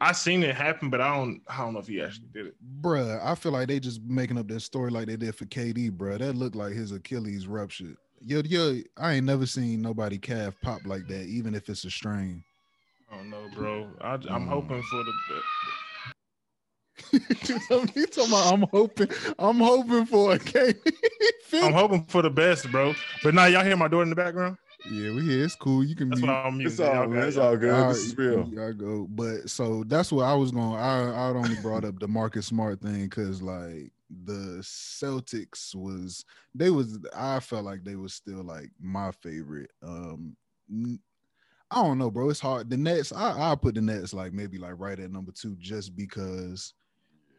I seen it happen, but I don't. I don't know if he actually did it. Bruh, I feel like they just making up that story like they did for KD, bruh. That looked like his Achilles ruptured. Yo, yo, I ain't never seen nobody calf pop like that, even if it's a strain. I don't know, bro. I, I'm Mm. hoping for the. You talking about I'm hoping, I'm hoping for a KD. I'm hoping for the best, bro. But now y'all hear my door in the background. Yeah, we here. It's cool. You can That's mute. why I'm It's using. all Y'all man. It's all good. All This right, is real. you gotta go. But so that's what I was going. I I only brought up the Marcus Smart thing because like the Celtics was they was I felt like they was still like my favorite. Um, n- I don't know, bro. It's hard. The Nets. I I put the Nets like maybe like right at number two just because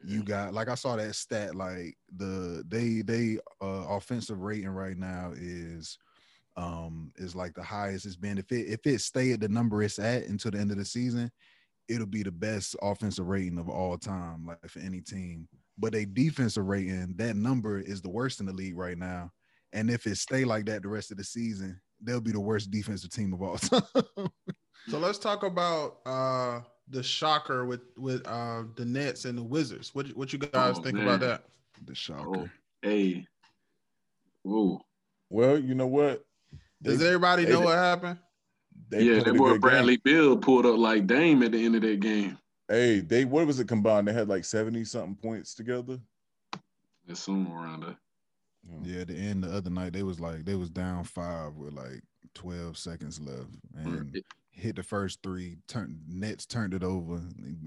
you got like I saw that stat like the they they uh offensive rating right now is um is like the highest it's been. If it if it stay at the number it's at until the end of the season it'll be the best offensive rating of all time like for any team. But a defensive rating that number is the worst in the league right now. And if it stay like that the rest of the season they'll be the worst defensive team of all time. So let's talk about uh the shocker with with uh the Nets and the Wizards. What what you guys Oh, think man. about that? the shocker Oh, hey. Whoa. Well, you know what? Does everybody know did- what happened? they yeah, played that boy good Bradley Beal pulled up like Dame at the end of that game. game. Hey, they what was it combined? They had like seventy something points together. That's somewhere around there. yeah at the end the other night they was like they was down five with like 12 seconds left and It- hit the first three turn nets turned it over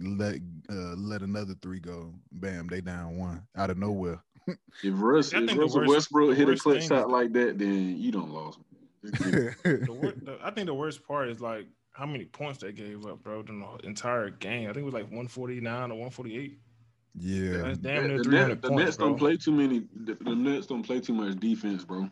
let uh let another three go bam they down one out of nowhere If Russ, if think Russell worst- Westbrook hit a worst clutch shot like that, then you don't lost. Just give it- The wor- the- I think the worst part is like how many points they gave up, bro, in the entire game. I think it was like 149 or 148. yeah That's damn the, near the 300 Net- the points, Nets bro. don't play too many. The, the Nets don't play too much defense, bro.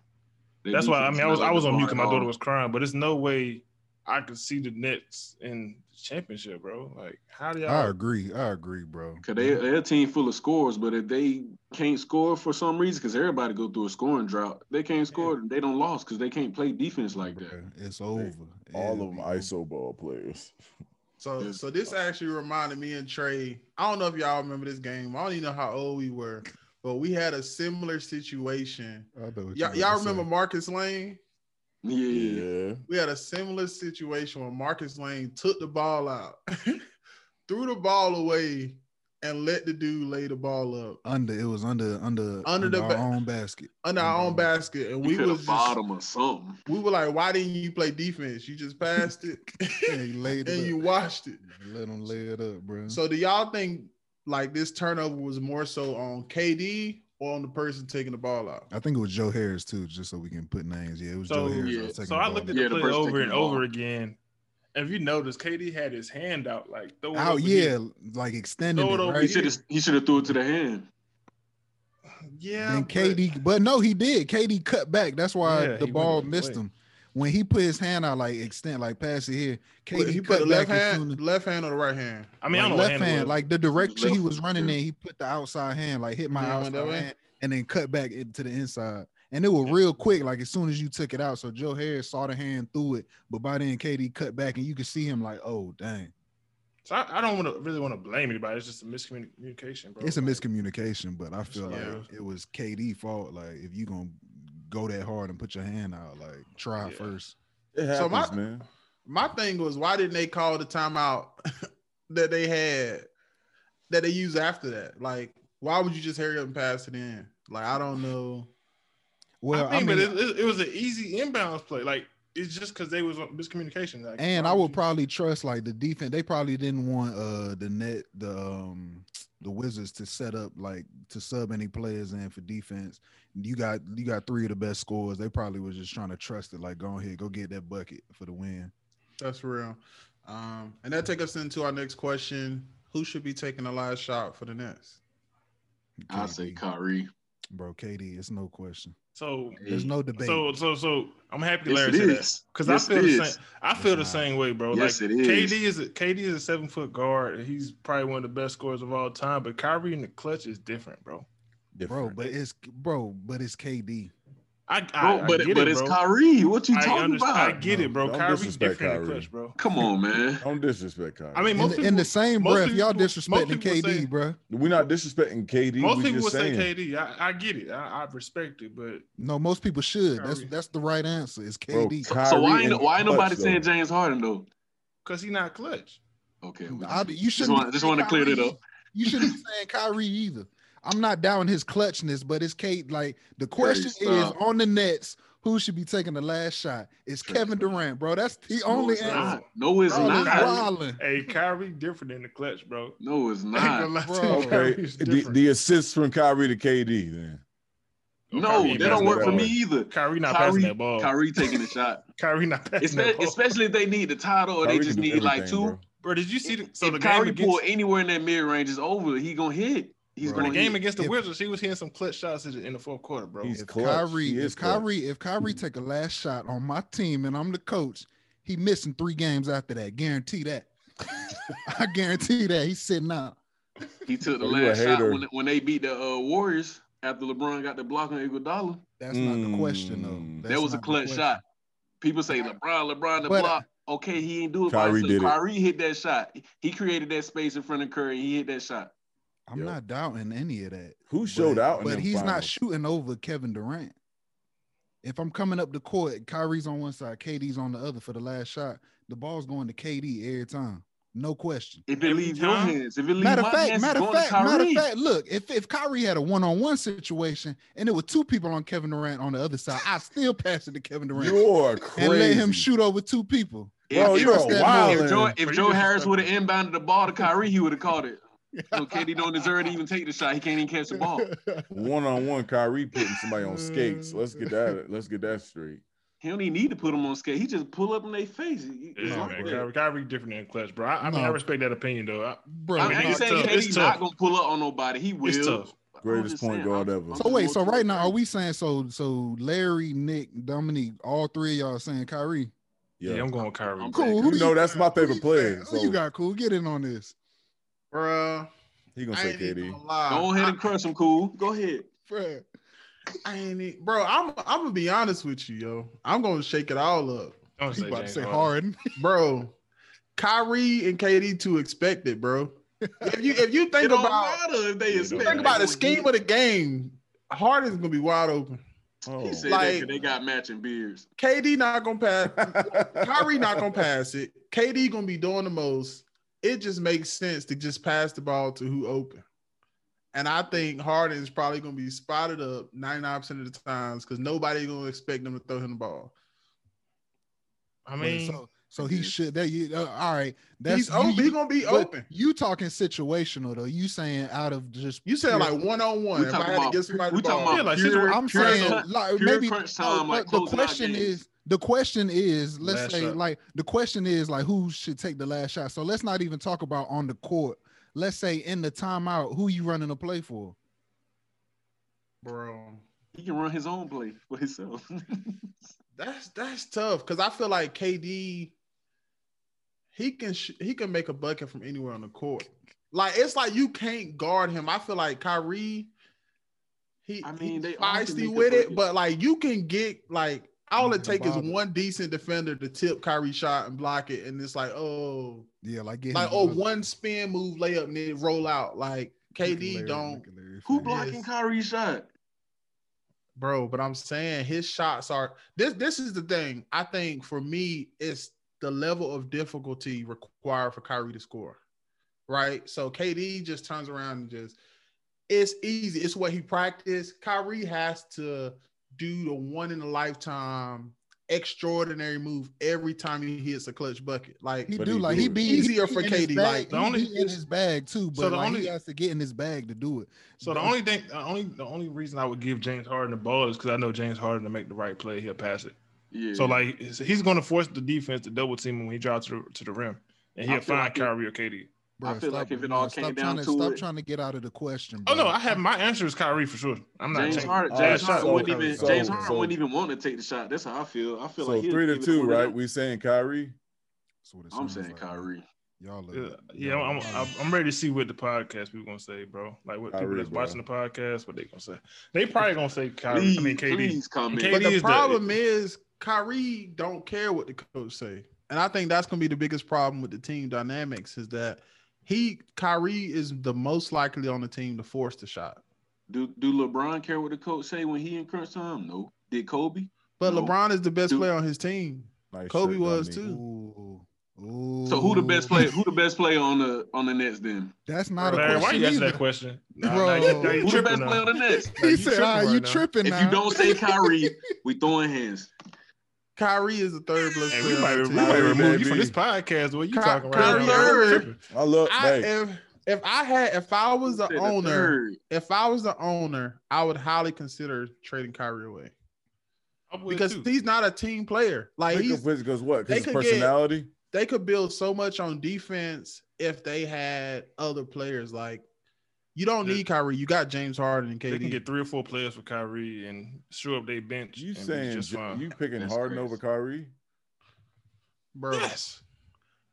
Their That's why I mean I was I was on mute because my daughter was crying, but there's no way I could see the Nets in the championship, bro. Like how do i y'all? I agree i agree bro Cause they they're a team full of scores, but if they can't score for some reason, because everybody go through a scoring drought, they can't score. And they don't lost because they can't play defense like that. It's over All It'll of them be ISO ball players. So so this actually reminded me and Trey. I don't know if y'all remember this game. I don't even know how old we were, but we had a similar situation. over. I know Y'all, you y'all remember say. Marcus Lane? Yeah, Yeah. We had a similar situation where Marcus Lane took the ball out, threw the ball away, and let the dude lay the ball up under it was under under Under the our ba- own basket under our own basket, and we we was was just, bottom or something. we were like, "Why didn't you play defense? You just passed it, and he laid it and up. you watched it." let him lay it up bro So do y'all think like this turnover was more so on KD or on the person taking the ball out? I think it was Joe Harris too, just so we can put names. Yeah, it was So- Joe Harris. Yeah, was So the I looked at. Yeah, the the play over and over again. If you notice, KD had his hand out like throw it out, over yeah, here. like extending it, it right? He should have he should have threw it to the hand. Yeah, Then but- KD, but no, he did. KD cut back. That's why Yeah, the ball missed away. him. When he put his hand out, like extend, like pass it here. KD he put the back left as hand, as- left hand or the right hand. I mean, I like don't know what left hand, hand, like the direction he was running in, he put the outside hand, like hit my Yeah, went that outside way? hand, and then cut back into the inside. And it was real quick, like as soon as you took it out. So Joe Harris saw the hand through it, but by then KD cut back, and you could see him like, oh dang, So I, I don't want to really want to blame anybody. It's just a miscommunication, bro. it's a miscommunication. But I feel Yeah. like it was KD fault. Like if you gonna go that hard and put your hand out, like try Yeah. first. It happens, So my- man. My thing was why didn't they call the timeout that they had that they used after that? Like, why would you just hurry up and pass it in? Like, I don't know. Well, I I, mean, but it, it, it was an easy inbounds play. Like it's just because they was on miscommunication. Like, and I would would you- probably trust like the defense. They probably didn't want uh the net the um the Wizards to set up like to sub any players in for defense. You got you got three of the best scorers. They probably was just trying to trust it. Like go ahead, go get that bucket for the win. That's real. Um, and that take us into our next question: Who should be taking the last shot for the Nets? I say KD. Kyrie. bro, KD. It's no question. So There's no debate. so so so I'm happy Larry it said that is. because Yes, I feel the is. same. I feel the not. same way, bro. Yes, like it is. KD is a, KD is a seven foot guard. and He's probably one of the best scorers of all time. But Kyrie in the clutch is different, bro. bro, but it's bro, but it's KD. I, Bro, I, I but get but it, it's bro. Kyrie. What you I, talking understand, about? I get it, bro. Don't Kyrie's disrespect different in the Kyrie. clutch, bro. Come on, man. Don't disrespect Kyrie. I mean, In, most the- in the same most breath, y'all disrespecting KD, say- bro. we're not disrespecting KD. Most we people would just saying. say KD. I, I get it. I, I respect it, but No, most people should. That's Kyrie. that's the right answer. It's KD. So, Kyrie so why ain't why ain't clutch, nobody though. saying James Harden though? because he not clutch. Okay, we I, just, you shouldn't. want- just wanna clear it up. You shouldn't be saying Kyrie either. I'm not down his clutchness, but it's Kate. Like the question is on the Nets, who should be taking the last shot? It's Trey. Kevin Durant, bro. That's the No, only it's answer. not. No, it's Bro, not. it's. Hey, Kyrie different in the clutch, bro. No, it's I ain't gonna not. Bro. Okay, Okay, the, different. the assists from Kyrie to KD then. No, Kyrie they don't work for me either. Kyrie not passing Kyrie, that ball. Kyrie, Kyrie taking a shot. Kyrie not passing that ball. Especially if they need the title or Kyrie they just need like two. bro. Bro, did you see the so if the game Kyrie against pull anywhere in that mid range, is over. He gonna hit. He's Bro, the gonna game hit. against the If- Wizards? He was hitting some clutch shots in the, fourth quarter, bro. He's If clutch. Kyrie, He if is clutch. Kyrie, if Kyrie take a last shot on my team and I'm the coach, he missing three games after that. Guarantee that. I guarantee that he's sitting out. He took the you a last shot when, when they beat the uh, Warriors after LeBron got the block on Iguodala. That's not the question Mm. though. that was a not clutch shot. People say LeBron, LeBron the But- block. Okay, he ain't do it Kyrie by did himself. it. Kyrie hit that shot. He created that space in front of Curry. He hit that shot. I'm Yo. not doubting any of that. Who showed but, out in But them he's not shooting over Kevin Durant. If I'm coming up the court, Kyrie's on one side, KD's on the other for the last shot. The ball's going to KD every time, no question. If it leaves your hands, if it leaves Matter my of fact, hands, matter of going fact, to matter of fact, look, if if Kyrie had a one-on-one situation and there were two people on Kevin Durant on the other side, I still pass it to Kevin Durant You're crazy. and let him shoot over two people. Bro, if, you're if, a wild. if Joe, if Joe Harris would have disrespectful. inbounded the ball to Kyrie, he would have caught it. So KD don't deserve to even take the shot. He can't even catch the ball. One on one, Kyrie putting somebody on skates. Mm. Let's get that. Let's get that straight. He don't even need to put him on skate. He just pull up in their face. He- Yeah, it's man. Kyrie, Kyrie different in clutch, bro. I, I mean, I respect that opinion though. I, Bro, I, I mean, ain't saying tough. It's not gonna pull up on nobody. He will. It's tough. Greatest point saying, guard I'm- ever. So wait, so right now, are we saying so so Larry, Nick, Dominique, all three of y'all saying Kyrie? Yeah, Yeah, I'm going Kyrie. I'm Cool. Who you do know that's my favorite you player. got? So Who you got? Cool. Get in on this, Bruh. he gonna I say KD. gonna. Go ahead and crush him, cool. Go ahead. Bruh. I ain't e- bro. I'm I'm gonna be honest with you, yo. I'm gonna shake it all up, Don't He say about to say Harden. Harden. bro. Kyrie and KD too expected, bro. If you if you think don't about if they Yeah, expect. think about the scheme of the game, Harden's gonna be wide open. Oh. He said Like- that 'cause they got matching beards. KD not gonna pass. Kyrie not gonna pass it. KD gonna be doing the most. It just makes sense to just pass the ball to who open. And I think Harden is probably gonna be spotted up 99% of the times because nobody's gonna expect them to throw him the ball. I mean, so so he should. That you uh, all right? That's He's open. you- He gonna be open. You talking situational though? You saying out of just You saying pure- like one on one. We If I talking had to about- give somebody we the talking ball, Yeah, like pure- situ- I'm pure saying crunch- like pure maybe crunch oh, like the closing out question games. is the question is let's Last say shot. like the question is like who should take the last shot. So let's not even talk about on the court. Let's say in the timeout, who you running a play for? bro. He can run his own play for himself. That's that's tough because I feel like KD, he can sh- he can make a bucket from anywhere on the court. Like it's like you can't guard him. I feel like Kyrie, he I I mean, mean they feisty with it, but like you can get like all it Yeah, take is one decent defender to tip Kyrie shot and block it, and it's like oh Yeah, like get like him oh to- one spin move layup and then roll out. Like KD Larry- don't, look Who face. blocking Kyrie's shot? bro. But I'm saying his shots are this. This is the thing. I think for me, it's the level of difficulty required for Kyrie to score. Right. So KD just turns around and just it's easy. It's what he practiced. Kyrie has to do the one in a lifetime extraordinary move every time he hits a clutch bucket. Like He But do he like do he be Easier he for in his KD, like, the he only- in his bag too, but So the like, he only- has to get in his bag to do it. So the only thing, the only the only reason I would give James Harden the ball is because I know James Harden to make the right play, he'll pass it. Yeah. So like he's- he's going to force the defense to double team him when he drives to the, to the rim, and he'll find like it- Kyrie or KD. I feel like stop- if it all nah, came down trying to, to stop it- trying to get out of the question. Bro. Oh no. I have my answer is Kyrie for sure. I'm not James changing. Harden, James right, Harden so- wouldn't even so- James Harden so- wouldn't even want to take the shot. That's how I feel. I feel So like he'll three to two, right? up. We saying Kyrie. That's what I'm saying like. Kyrie. Y'all look, Yeah, yeah, y'all I'm, I'm I'm ready to see what the podcast people gonna say, bro. Like what people that's bro. watching the podcast, what they gonna say. They probably gonna say Kyrie. Please, I mean KD. please comment. KD But the is the- problem is Kyrie don't care what the coach say. And I think that's gonna be the biggest problem with the team dynamics is that he Kyrie is the most likely on the team to force the shot. Do do LeBron care what the coach say when he in crunch time? No. Did Kobe? But No. LeBron is the best Dude. player on his team. Nice Kobe was too. Ooh. Ooh. So who the best player? Who the best player on the on the Nets then? That's not a Larry, why you answer either. that question? Nah, Bro. nah, you, nah, you Who the best now. player on the Nets? Nah, He you said, tripping "Ah, right you now." tripping If now?" you don't say Kyrie, we throwing hands. Kyrie is the third best Hey, player. we might, we might Kyrie, remove you from this podcast. What you Ky- talking about? Kyrie now? Irving. I love. I, hey, if if I had if I was the Said the owner, if I was the owner, I would highly consider trading Kyrie away because too. he's not a team player. Like he's because what? Because his get- personality. they could build so much on defense if they had other players. Like you don't need Kyrie. You got James Harden and KD. They can get three or four players for Kyrie and shore up their bench. You saying just fine. you picking That's Harden crazy. over Kyrie? bro. yes.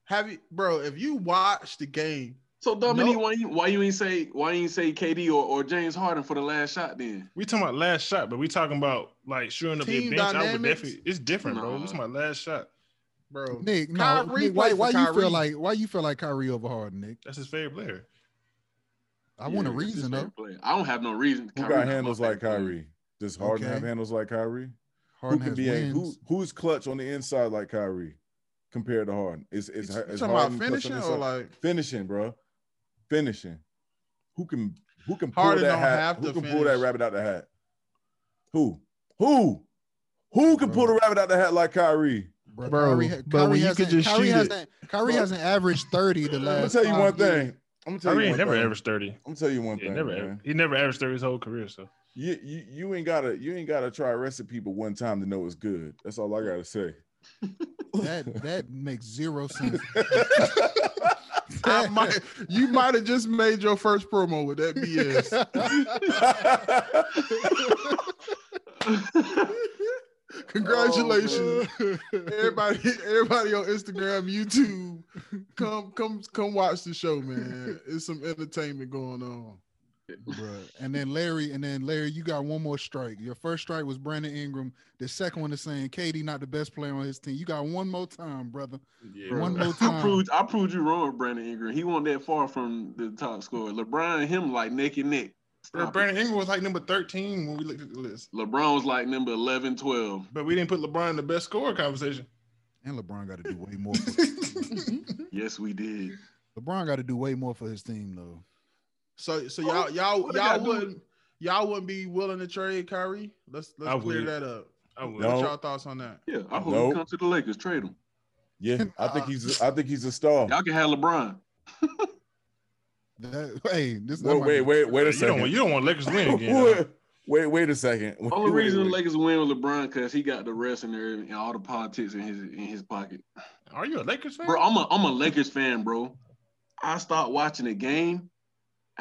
Have you, bro? If you watch the game, So Dominique, No. why you why you ain't say why you ain't say KD or, or James Harden for the last shot then? We talking about last shot, but we talking about like shoring up their Team bench. I would dynamics? definitely. It's different, bro. We Nah. talking about last shot. bro. Nick, no, Kyrie Nick, why, played why you Kyrie. feel like why you feel like Kyrie over Harden, Nick? That's his favorite player. I want a Yeah, that's his reason though. player. I don't have no reason. Who Kyrie got handles like favorite player. Kyrie? Does Harden Okay. have handles like Kyrie? Harden who can has be a, who who's clutch on the inside like Kyrie compared to Harden? Is is, You is talking about Harden finishing or like finishing, bro? Finishing. Who can who can pull Harden that don't hat? have Who to can pull that rabbit out the hat? Who? Who? Who can pull the rabbit out the hat like Kyrie? Bro, Bro, Kyrie, ha- Kyrie you hasn't, could just Kyrie shoot it. hasn't, Kyrie hasn't averaged 30 the I'm last gonna tell you one years. thing. I'm gonna tell Kyrie you ain't never thing. averaged thirty. I'm gonna tell you one Yeah, thing. never. man. He never averaged thirty his whole career. So You, you you ain't gotta you ain't gotta try a recipe but one time to know it's good. That's all I gotta say. That that makes zero sense. I might, you might have just made your first promo with that BS. Congratulations, oh, everybody! Everybody on Instagram, YouTube, come come come watch the show, man. It's some entertainment going on. Bruh. And then Larry, and then Larry, you got one more strike. Your first strike was Brandon Ingram. The second one is saying KD not the best player on his team. You got one more time, brother. yeah, One bro. more I time. proved I proved you wrong with Brandon Ingram. He wasn't that far from the top scorer. LeBron and him like neck and neck. Bro, Stop it. Brandon Ingram was like number thirteen when we looked at the list, LeBron was like number 11, 12. but we didn't put LeBron in the best scorer conversation. And LeBron got to do way more. Yes, we did. LeBron got to do way more for his team, though. So so y'all y'all what y'all wouldn't y'all wouldn't be willing to trade Kyrie? Let's let's clear would. that up. I would. No. What's y'all thoughts on that? Yeah, I hope Nope. he come to the Lakers, trade him. yeah, I think he's I think he's a star. Y'all can have LeBron. That, hey, this that Wait, wait, wait, wait a You don't, second. you don't want Lakers to win again. wait, wait, wait a second. Wait, Only wait, reason wait. the Lakers win with LeBron because he got the rest and everything and all the politics in his in his pocket. Are you a Lakers fan? Bro, I'm a I'm a Lakers fan, bro. I stopped watching the game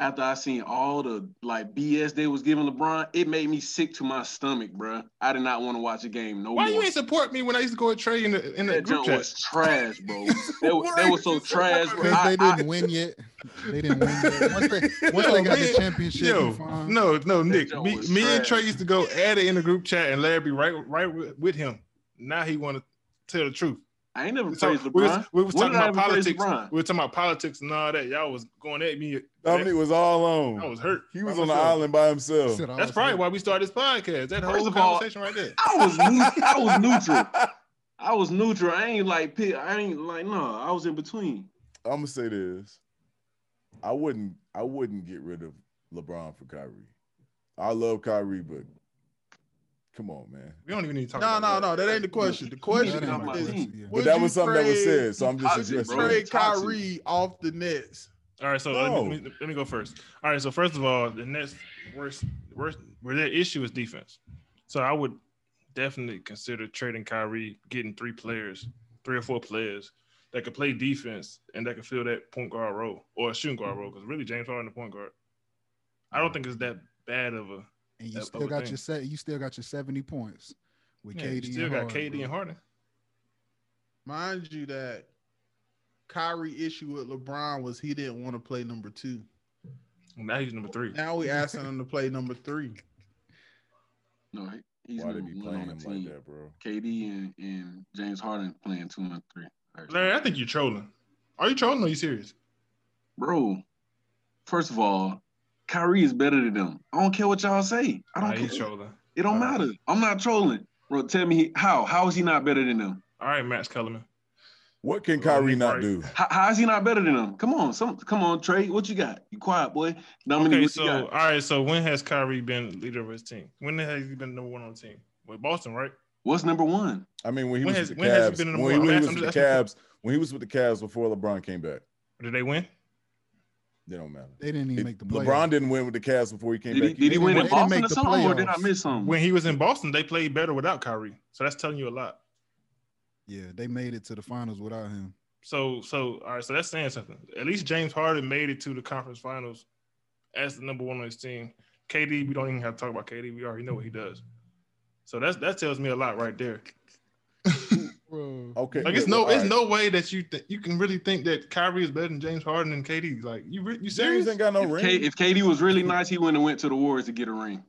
after I seen all the like BS they was giving LeBron. It made me sick to my stomach, bro. I did not want to watch a game no Why more. you ain't support me when I used to go and Trey in the in the that group junk chat? was trash, bro. They, were- they were so trash, bro. Because I, they didn't win yet. They didn't win yet. Once they, once they got the championship, Yo, no, no, Nick. Me, me and. Trey used to go at it in the group chat, and Larry be right, right with, with him. Now he want to tell the truth. I ain't never So praised we was, we was talking about politics. We were talking about politics and all that. Y'all was going at me. Dominic was all alone. I was hurt. He was by on the island by himself. Said That's probably hurt. why we started this podcast. That First whole of conversation right there. I was I was neutral. I was neutral. I ain't like pick. I ain't like no. I was in between. I'm gonna say this. I wouldn't I wouldn't get rid of LeBron for Kyrie. I love Kyrie, but come on, man. We don't even need to talk No, about no, no. That ain't the question. The question That is, question, yeah. But that was something that was said, so I'm just Toxic, addressing bro. Trade Kyrie off the Nets. All right, so No. let, me, let me go first. All right, so first of all, the next worst, worst, where their issue is defense. So I would definitely consider trading Kyrie, getting three players, three or four players that could play defense and that could fill that point guard role or a shooting guard role. Because really, James Harden the point guard. I don't think it's that bad of a. And you That still got thing. your set. You still got your seventy points with Yeah, KD. you still and got Harden, KD bro. and Harden. Mind you, that Kyrie issue with LeBron was he didn't want to play number two. Now he's number three. Now we asking him to play number three. No, he- he's Why they number be one playing on him the like team. that, bro? KD and, and James Harden playing two and three. Larry, I think you're trolling. Are you trolling or are you serious? bro. First of all, Kyrie is better than them. I don't care what y'all say. I don't he's care. trolling. It don't All right. matter. I'm not trolling, bro. Tell me how. How is he not better than them? All right, Max Kellerman. What can Kyrie not do? How, how is he not better than them? Come on, some come on, Trey. What you got? You quiet, boy. Dominique, Okay, what so you got? right, so when has Kyrie been leader of his team? When has he been number one on the team? With Boston, right? What's number one? I mean, when he When was has- with the when has he Cavs, been when he, when he was with the I'm Cavs, when he was with the Cavs before LeBron came back, Did they win? They don't matter. They didn't even It- make the playoffs. LeBron didn't win with the Cavs before he came Did he, back. did he didn't win make- in Boston make or the something, or did I miss something? When he was in Boston, they played better without Kyrie. So that's telling you a lot. Yeah, they made it to the finals without him. So, so all right, so that's saying something. At least James Harden made it to the conference finals as the number one on his team. KD, we don't even have to talk about KD. We already know what he does. So that's that tells me a lot right there. Bro. Okay, Like it's no, all it's right. no way that you th- you can really think that Kyrie is better than James Harden and KD. Like you, re- you serious? James ain't got no if, ring. K, if KD was really nice, he wouldn't have went to the Warriors to get a ring.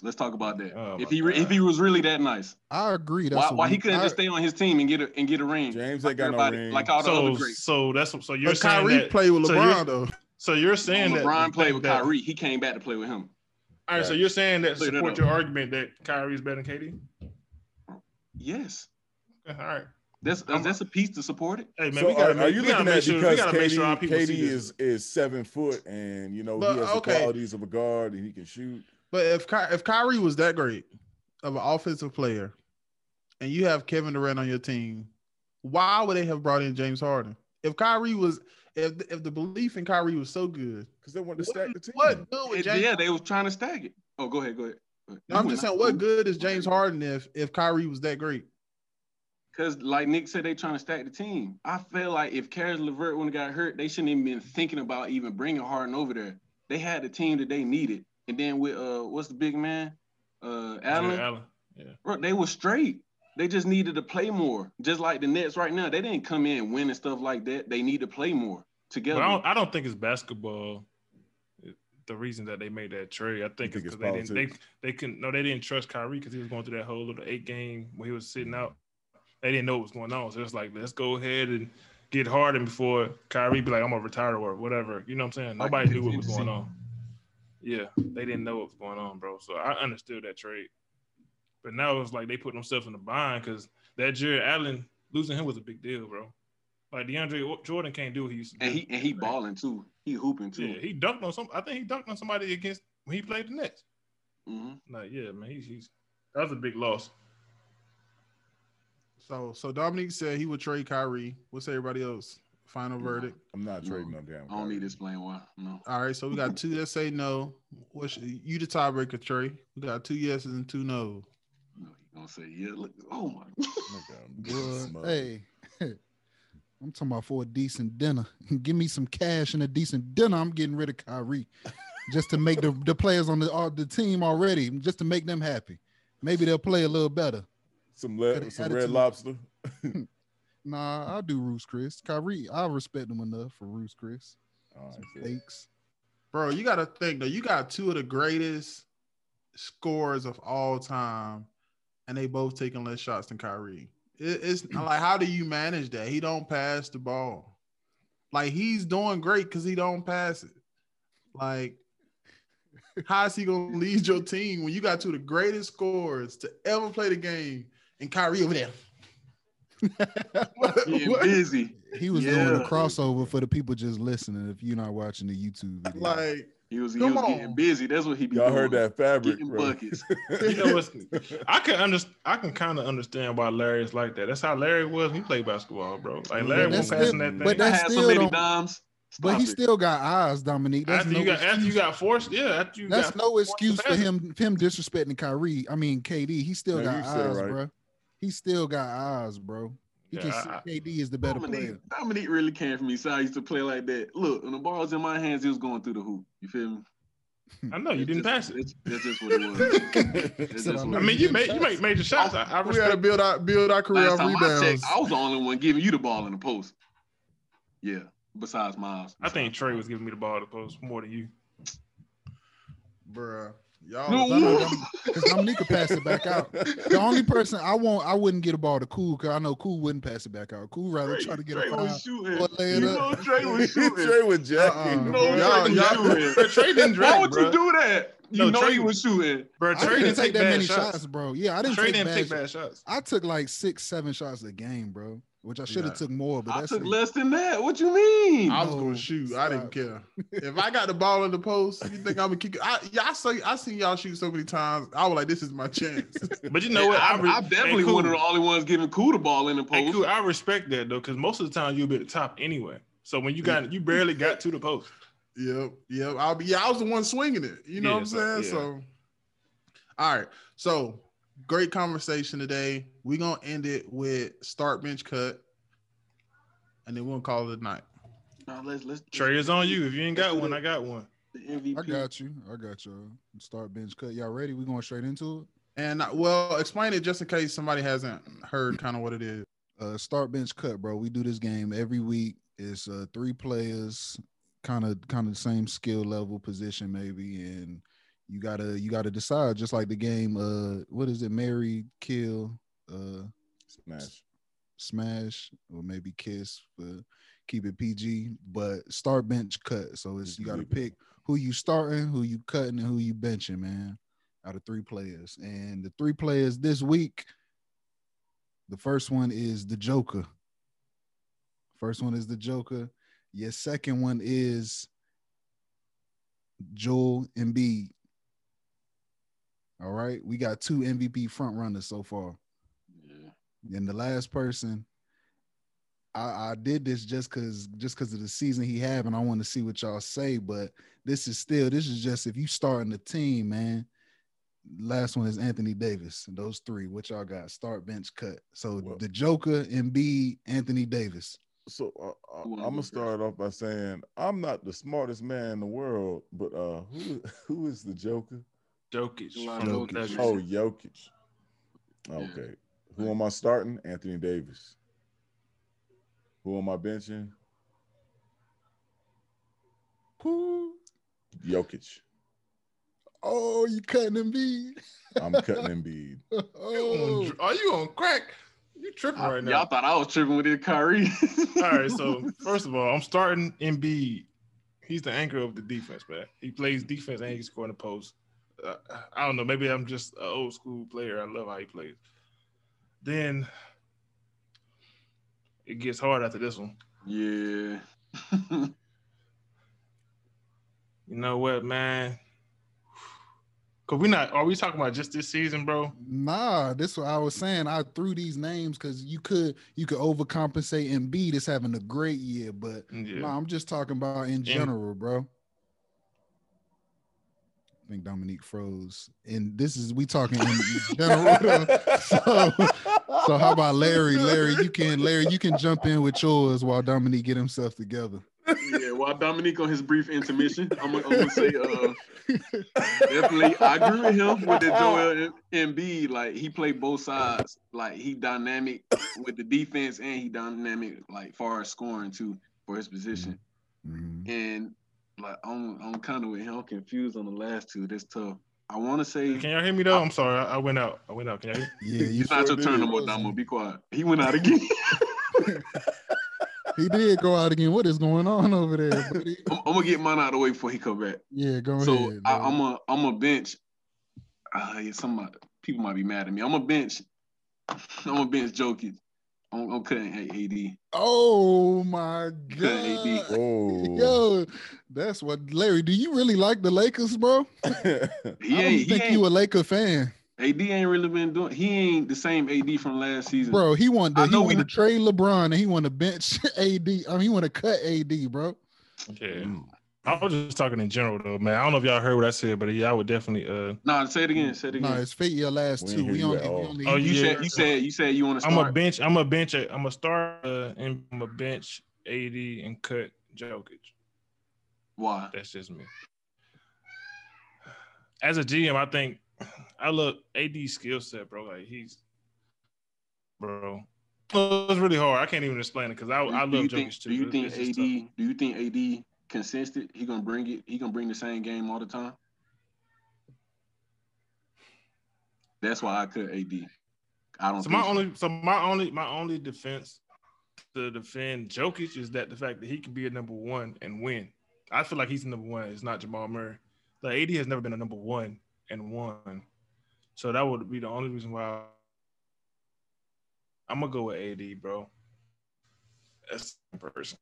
Let's talk about that. Oh, if he re- if he was really that nice, I agree. That's why, why he couldn't I- just stay on his team and get a and get a ring? James like ain't got no ring. Like all the so, other greats. so that's so you're But saying Kyrie that. played with so LeBron though. So you're saying that LeBron played with that- Kyrie. He came back to play with him. All right, so you're saying that support your argument that Kyrie is better than KD. Yes, Okay, all right. that's I'm- that's a piece to support it. Hey man, So we gotta are, make, are you we gotta looking make at sure we because gotta make sure our KD, people see KD this. is is seven foot and you know But, he has the qualities of a guard and he can shoot. But if Ky- if Kyrie was that great of an offensive player, and you have Kevin Durant on your team, why would they have brought in James Harden? If Kyrie was, if if the belief in Kyrie was so good, Because they wanted to stack the team. what good would James? yeah, they was trying to stack it. Oh, go ahead, go ahead. Go ahead. I'm just saying, what good is James Harden if if Kyrie was that great? Because like Nick said, they trying to stack the team. I feel like if Caris LeVert when he got hurt, they shouldn't even been thinking about even bringing Harden over there. They had the team that they needed, and then with uh, what's the big man, uh, Allen, Yeah, Allen. Yeah. bro, they were straight. They just needed to play more, just like the Nets right now. They didn't come in and win and stuff like that. They need to play more But together. I don't, I don't think it's basketball. The reason that they made that trade, I think, think it's it's because they didn't. They politics? they couldn't. No, they didn't trust Kyrie because he was going through that whole little eight game where he was sitting out. They didn't know what was going on, so it's like let's go ahead and get Harden before Kyrie be like I'm gonna retire or whatever. You know what I'm saying? Nobody knew what was going on. Yeah, they didn't know what was going on, bro. So I understood that trade. But now it's like they put themselves in the bind because that Jarrett Allen losing him was a big deal, bro. Like DeAndre Jordan can't do what he used to do. and he and he balling too. He hooping too. Yeah, he dunked on some. I think he dunked on somebody against when he played the Nets. hmm Like, yeah, man, he's, he's that was a big loss. So so Dominique said he would trade Kyrie. What's everybody else? Final No. verdict. I'm not trading no damn. I don't need to explain why. No. All right, so we got two that say no. What's you the tiebreaker, Trey? We got two yeses and two no's. No, he gonna say yeah. Look, oh my. Okay, I'm Boy, hey, I'm talking about for a decent dinner. Give me some cash and a decent dinner. I'm getting rid of Kyrie just to make the, the players on the uh, the team already, just to make them happy. Maybe they'll play a little better. Some le- some red lobster. Nah, I'll do Ruth's Chris. Kyrie, I respect him enough for Ruth's Chris. All Some right, steaks. Bro, you gotta think though, you got two of the greatest scores of all time, and they both taking less shots than Kyrie. It, it's like, how do you manage that? He don't pass the ball. Like he's doing great because he don't pass it. Like, how is he gonna lead your team when you got two of the greatest scorers to ever play the game and Kyrie over there? Getting What? busy. He was doing a crossover for the people just listening. If you're not watching the YouTube video, Like, He was he was getting busy. That's what he be y'all doing. heard that fabric, Getting bro. buckets. You know what's? I can understand. I can kind of understand why Larry is like that. That's how Larry was. when He played basketball, bro. Like Larry But was that's passing still- that thing. but I that had so still many don't- but he it. still got eyes, Dominique. That's after no you got after you excuse. got forced, yeah. After you That's got no excuse for him him disrespecting Kyrie. I mean KD. He still No, got you said it eyes, right. bro. He still got eyes, bro. He Yeah, can I- see KD is the better Dominique, player. Dominique really came from me. So I used to play like that. Look, when the ball was in my hands, he was going through the hoop. You feel me? I know you That's didn't just- pass it. That's, that's just what it was. That's Said, just I what I mean, was. you made you make major shots. I, I we gotta build our build our career Last off time I checked, rebounds. I was the only one giving you the ball in the post. Yeah, besides Miles. I think Trey was giving me the ball at the post more than you. Bruh. Y'all No. Because Dominique could pass it back out. The only person I want, I wouldn't get a ball to Cool because I know Cool wouldn't pass it back out. Cool rather Trey, try to get Trey a foul. was shooting. or lay it You know Trey was shooting. Trey with Jackie. Uh-uh. You know Y'all- Trey was y'all- shooting. Trey didn't Why would bro. you do that? You No, know Trey- he was shooting. Bro, I Trey didn't didn't take that many shots. shots. bro. Yeah, I didn't Trey take didn't bad take shots. bad shots. I took like six, seven shots a game, bro. Which I should have Yeah. took more, but I took me. less than that. What you mean? I was No, gonna shoot. I didn't care. If I got the ball in the post, you think I'm gonna kick it? I, yeah, I see. I seen y'all shoot so many times. I was like, this is my chance. But you know what? I, re- I definitely hey, one of the only ones giving cool the ball in the post. cool. I respect that though, because most of the time you'll be at the top anyway. So when you got you barely got to the post. Yep, yep. I'll be. Yeah, I was the one swinging it. You know Yeah, what I'm so- saying? yeah. So, all right. So, great conversation today. We're gonna end it with start bench cut, and then we'll call it a night. Now let's let's Trey is on you. If you ain't got one, I got one. The MVP. I got you. I got you. Start bench cut. Y'all ready? We going straight into it. And uh, well, explain it just in case somebody hasn't heard kind of what it is. Uh, start bench cut, bro. We do this game every week. It's uh, three players, kind of kind of the same skill level, position maybe, and you gotta you gotta decide. Just like the game. Uh, what is it? Marry, kill, uh, Smash. smash, or maybe kiss for keep it PG. But start bench cut. So it's you got to pick who you starting, who you cutting, and who you benching, man. Out of three players, and the three players this week. The first one is the Joker. First one is the Joker. Your second one is Joel Embiid. All right, we got two MVP front runners so far. Yeah. And the last person, I, I did this just because just because of the season he had, and I want to see what y'all say. But this is still this is just if you starting the team, man. Last one is Anthony Davis. Those three, what y'all got? Start, bench, cut. So Well- the Joker, Embiid, Anthony Davis. So uh, I'm gonna start off by saying I'm not the smartest man in the world, but uh, who who is the Joker? Jokic. Jokic. from Jokic. Celtics. Oh, Jokic. Yeah. Okay. Who am I starting? Anthony Davis. Who am I benching? Who? Jokic. Oh, you cutting Embiid? I'm cutting Embiid. Oh, are you on crack? You tripping I- right now? Y'all thought I was tripping with it, Kyrie. All right, so first of all, I'm starting Embiid. He's the anchor of the defense, man. He plays defense and he can score in the post. Uh, I don't know. Maybe I'm just an old school player. I love how he plays. Then it gets hard after this one. yeah. You know what, man? Cause we not. Are we talking about just this season, bro? Nah, this what I was saying. I threw these names because you could you could overcompensate and Embiid is having a great year, but Yeah. nah, I'm just talking about in general, bro. I think Dominique froze, and this is we talking in general. so, so how about Larry? Larry, you can Larry, you can jump in with yours while Dominique get himself together. yeah, while Dominique on his brief intermission, I'm, gonna- I'm gonna say uh, definitely. I agree with him with the Joel Embiid. Like he played both sides. Like he dynamic with the defense, and he dynamic like far as scoring too for his position. Mhm. And like I'm, I'm kind of with him. I'm confused on the last two. That's tough. I want to say Can y'all hear me though? I'm sorry. I, I went out. I went out. Can y'all hear? Yeah, you it's not sure your turn no did. more, Damo. Be quiet. He went out again. he did go out again. What is going on over there, buddy? I'm, I'm gonna get mine out of the way before he come back. Yeah, go so ahead. I, bro. I'm a I'm a bench. Uh, yeah, some people might be mad at me. I'm a bench. I'm a bench Jokic. I'm, I'm cutting AD. Oh my Cutting AD. god. Oh, Yo, that's what Larry. Do you really like the Lakers, bro? He I don't ain't. He think ain't you a Laker fan, AD ain't really been doing. He ain't the same AD from last season. bro. He want to I he know want we- to trade LeBron and he want to bench AD. I mean, he want to cut AD, bro. Yeah. Mm. I was just talking in general though, man. I don't know if y'all heard what I said, but yeah, I would definitely. Uh, No, nah, say it again. Say it No, again. it's fit your last We two. ain't We only, we only Oh, you yeah. said you said you said you want to I'm a bench. I'm a bench. I'm a start uh, and I'm a bench AD and cut Jokic. Why? That's just me. As a GM, I think I look AD skill set, bro. Like he's, bro. It's really hard. I can't even explain it because I, Do, I love you Jokic think? too. Do you think AD? Do you think AD consistent? He gonna bring it. He gonna bring the same game all the time. That's why I cut AD. I don't. So my only, so my only, my only defense to defend Jokic is that the fact that he can be a number one and win. I feel like he's the number one. It's not Jamal Murray. Like AD has never been a number one and won. So that would be the only reason why I'm gonna go with AD, bro. That's the person.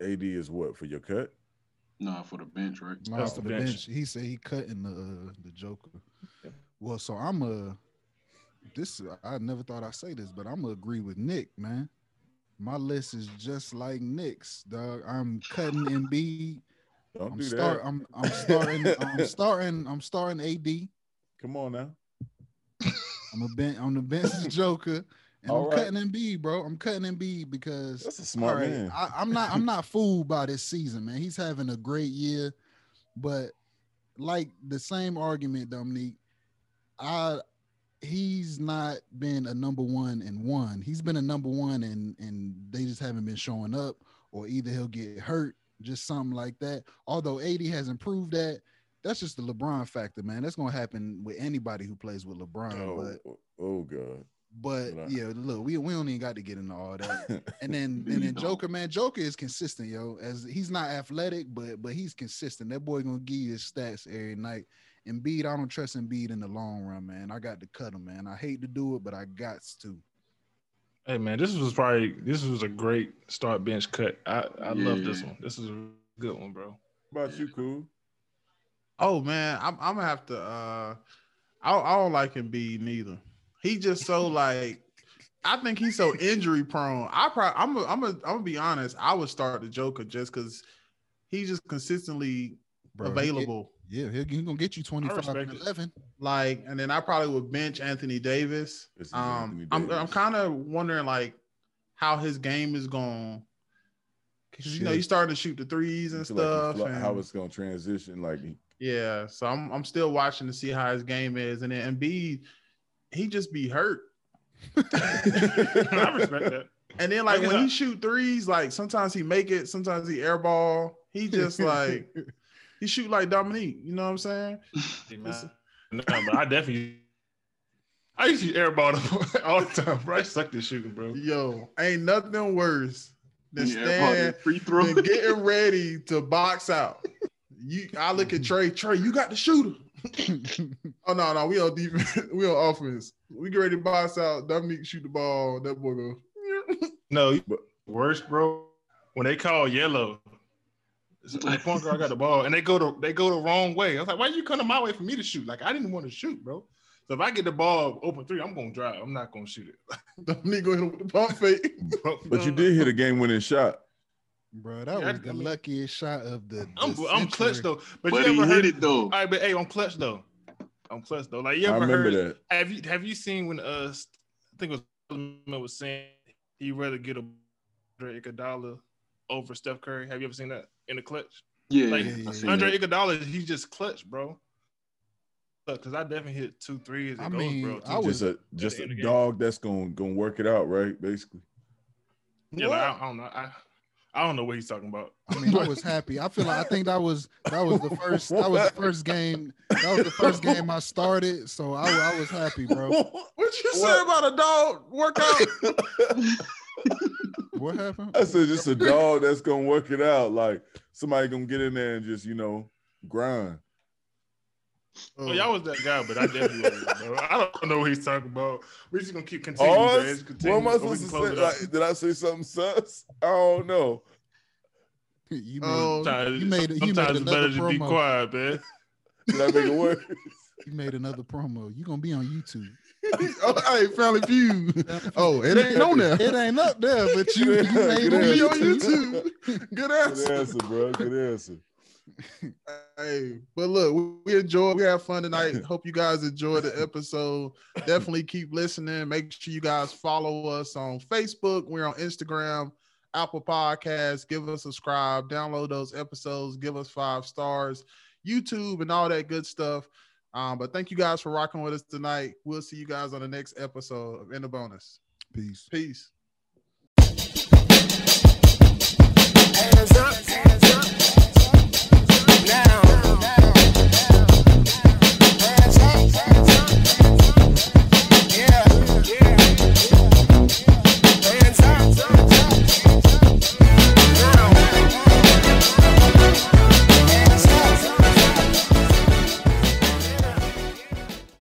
AD is what for your cut? Nah, for the bench, right? Nah, That's for the the bench. bench. He said he cutting the uh, the Joker. Yeah. Well, so I'm a this. I never thought I'd say this, but I'm gonna agree with Nick, man. My list is just like Nick's, dog. I'm cutting Embiid. Don't I'm do start. that. I'm I'm starting. I'm starting. I'm starting AD. Come on now. I'm a bench. I'm the bench is Joker, and All I'm right. cutting Embiid, bro. I'm cutting Embiid because That's a smart right, man. I, I'm not. I'm not fooled by this season, man. He's having a great year, but like the same argument, Dominique. I he's not been a number one and one. He's been a number one and and they just haven't been showing up, or either he'll get hurt, just something like that. Although AD has improved that. That's just the LeBron factor, man. That's gonna happen with anybody who plays with LeBron. oh, But oh, oh God. But Right. yeah, look, we, we don't even got to get into all that. And then and then. Joker, man, Joker is consistent, yo. As he's not athletic, but but he's consistent. That boy gonna give you his stats every night. Embiid, I don't trust Embiid in the long run, man. I got to cut him, man. I hate to do it, but I got to. Hey man, this was probably this was a great start bench cut. I I love this Yeah. one. This is a good one, bro. What about you, cool? Oh man, I'm I'm gonna have to. uh I, I don't like Embiid neither. He just so like. I think he's so injury prone. I probably I'm a, I'm a, I'm gonna be honest. I would start the Joker just because he's just consistently Bro, he available. get- yeah, he'll, he gonna get you 25 respect and it. 11. Like, and then I probably would bench Anthony Davis. Um, Anthony I'm I'm kind of wondering like how his game is going. Because you know he's starting to shoot the threes and feel like stuff. and- how it's gonna transition? Like yeah, so I'm I'm still watching to see how his game is, and then Embiid, he just be hurt. I respect that. And then like Look when he that. shoot threes, like sometimes he make it, sometimes he airball. He just like he shoot like Dominique. You know what I'm saying? Hey, man. No, but I definitely I used to airball them all the time, bro. I sucked at shooting, bro. Yo, ain't nothing worse than Yeah, stand free throw. than getting ready to box out. You, I look at Trey. Trey, you got the shooter. Oh no, no, we on defense. we on offense. We get ready to box out. Dominique shoot the ball. That boy go. No, But- worst, bro. When they call yellow, so the point guard got the ball and they go to they go the wrong way. I was like, why you coming my way for me to shoot? Like I didn't want to shoot, bro. So if I get the ball open three, I'm gonna drive. I'm not gonna shoot it. Dominique go hit him with the pump fake. But you did hit a game winning shot. Bro, that Yeah, was I the mean- luckiest shot of the. I'm the I'm clutch though. But, But you he ever heard hit it though. All right, but hey, I'm clutch though. I'm clutch though. Like you I ever remember heard? that. Have you have you seen when uh I think it was was saying he'd rather get a Andre Iguodala over Steph Curry? Have you ever seen that in the clutch? Yeah, Like, I seen Andre that. Iguodala, he's just clutch, bro. Because I definitely hit two threes. I It goes, mean, bro. I was- Just a just a end of the game. dog that's gonna gonna work it out, right? Basically. yeah, like, I, I don't know. I I don't know what he's talking about. I mean, I was happy. I feel like I think that was that was the first that was the first game that was the first game I started. So I, I was happy, bro. What you say What? about a dog workout? What happened? I said just a dog that's gonna work it out. Like somebody gonna get in there and just you know grind. Oh, mm. y'all was that guy, but I definitely wasn't, bro. I don't know what he's talking about. We're just gonna keep continuing. Oh, man. Continue, what am I oh, supposed to say? Like, did I say something sus? I don't know. You made, Oh, Sometimes, um, You made- you made sometimes it's better another to be quiet, man. Did I make it work? you made another promo. You gonna be on YouTube. oh, hey, Family Feud. Oh, it ain't on there. It ain't up there, but you, you made Good it Be on on YouTube. YouTube. Good Good answer. answer, bro. Good answer. Hey, but look, we, we enjoyed. We have fun tonight. Hope you guys enjoy the episode. Definitely keep listening. Make sure you guys follow us on Facebook. We're on Instagram, Apple Podcasts. Give us a subscribe. Download those episodes. Give us five stars. YouTube and all that good stuff. Um, but thank you guys for rocking with us tonight. We'll see you guys on the next episode of In the Bonus. Peace. Peace. Hands up, hands now.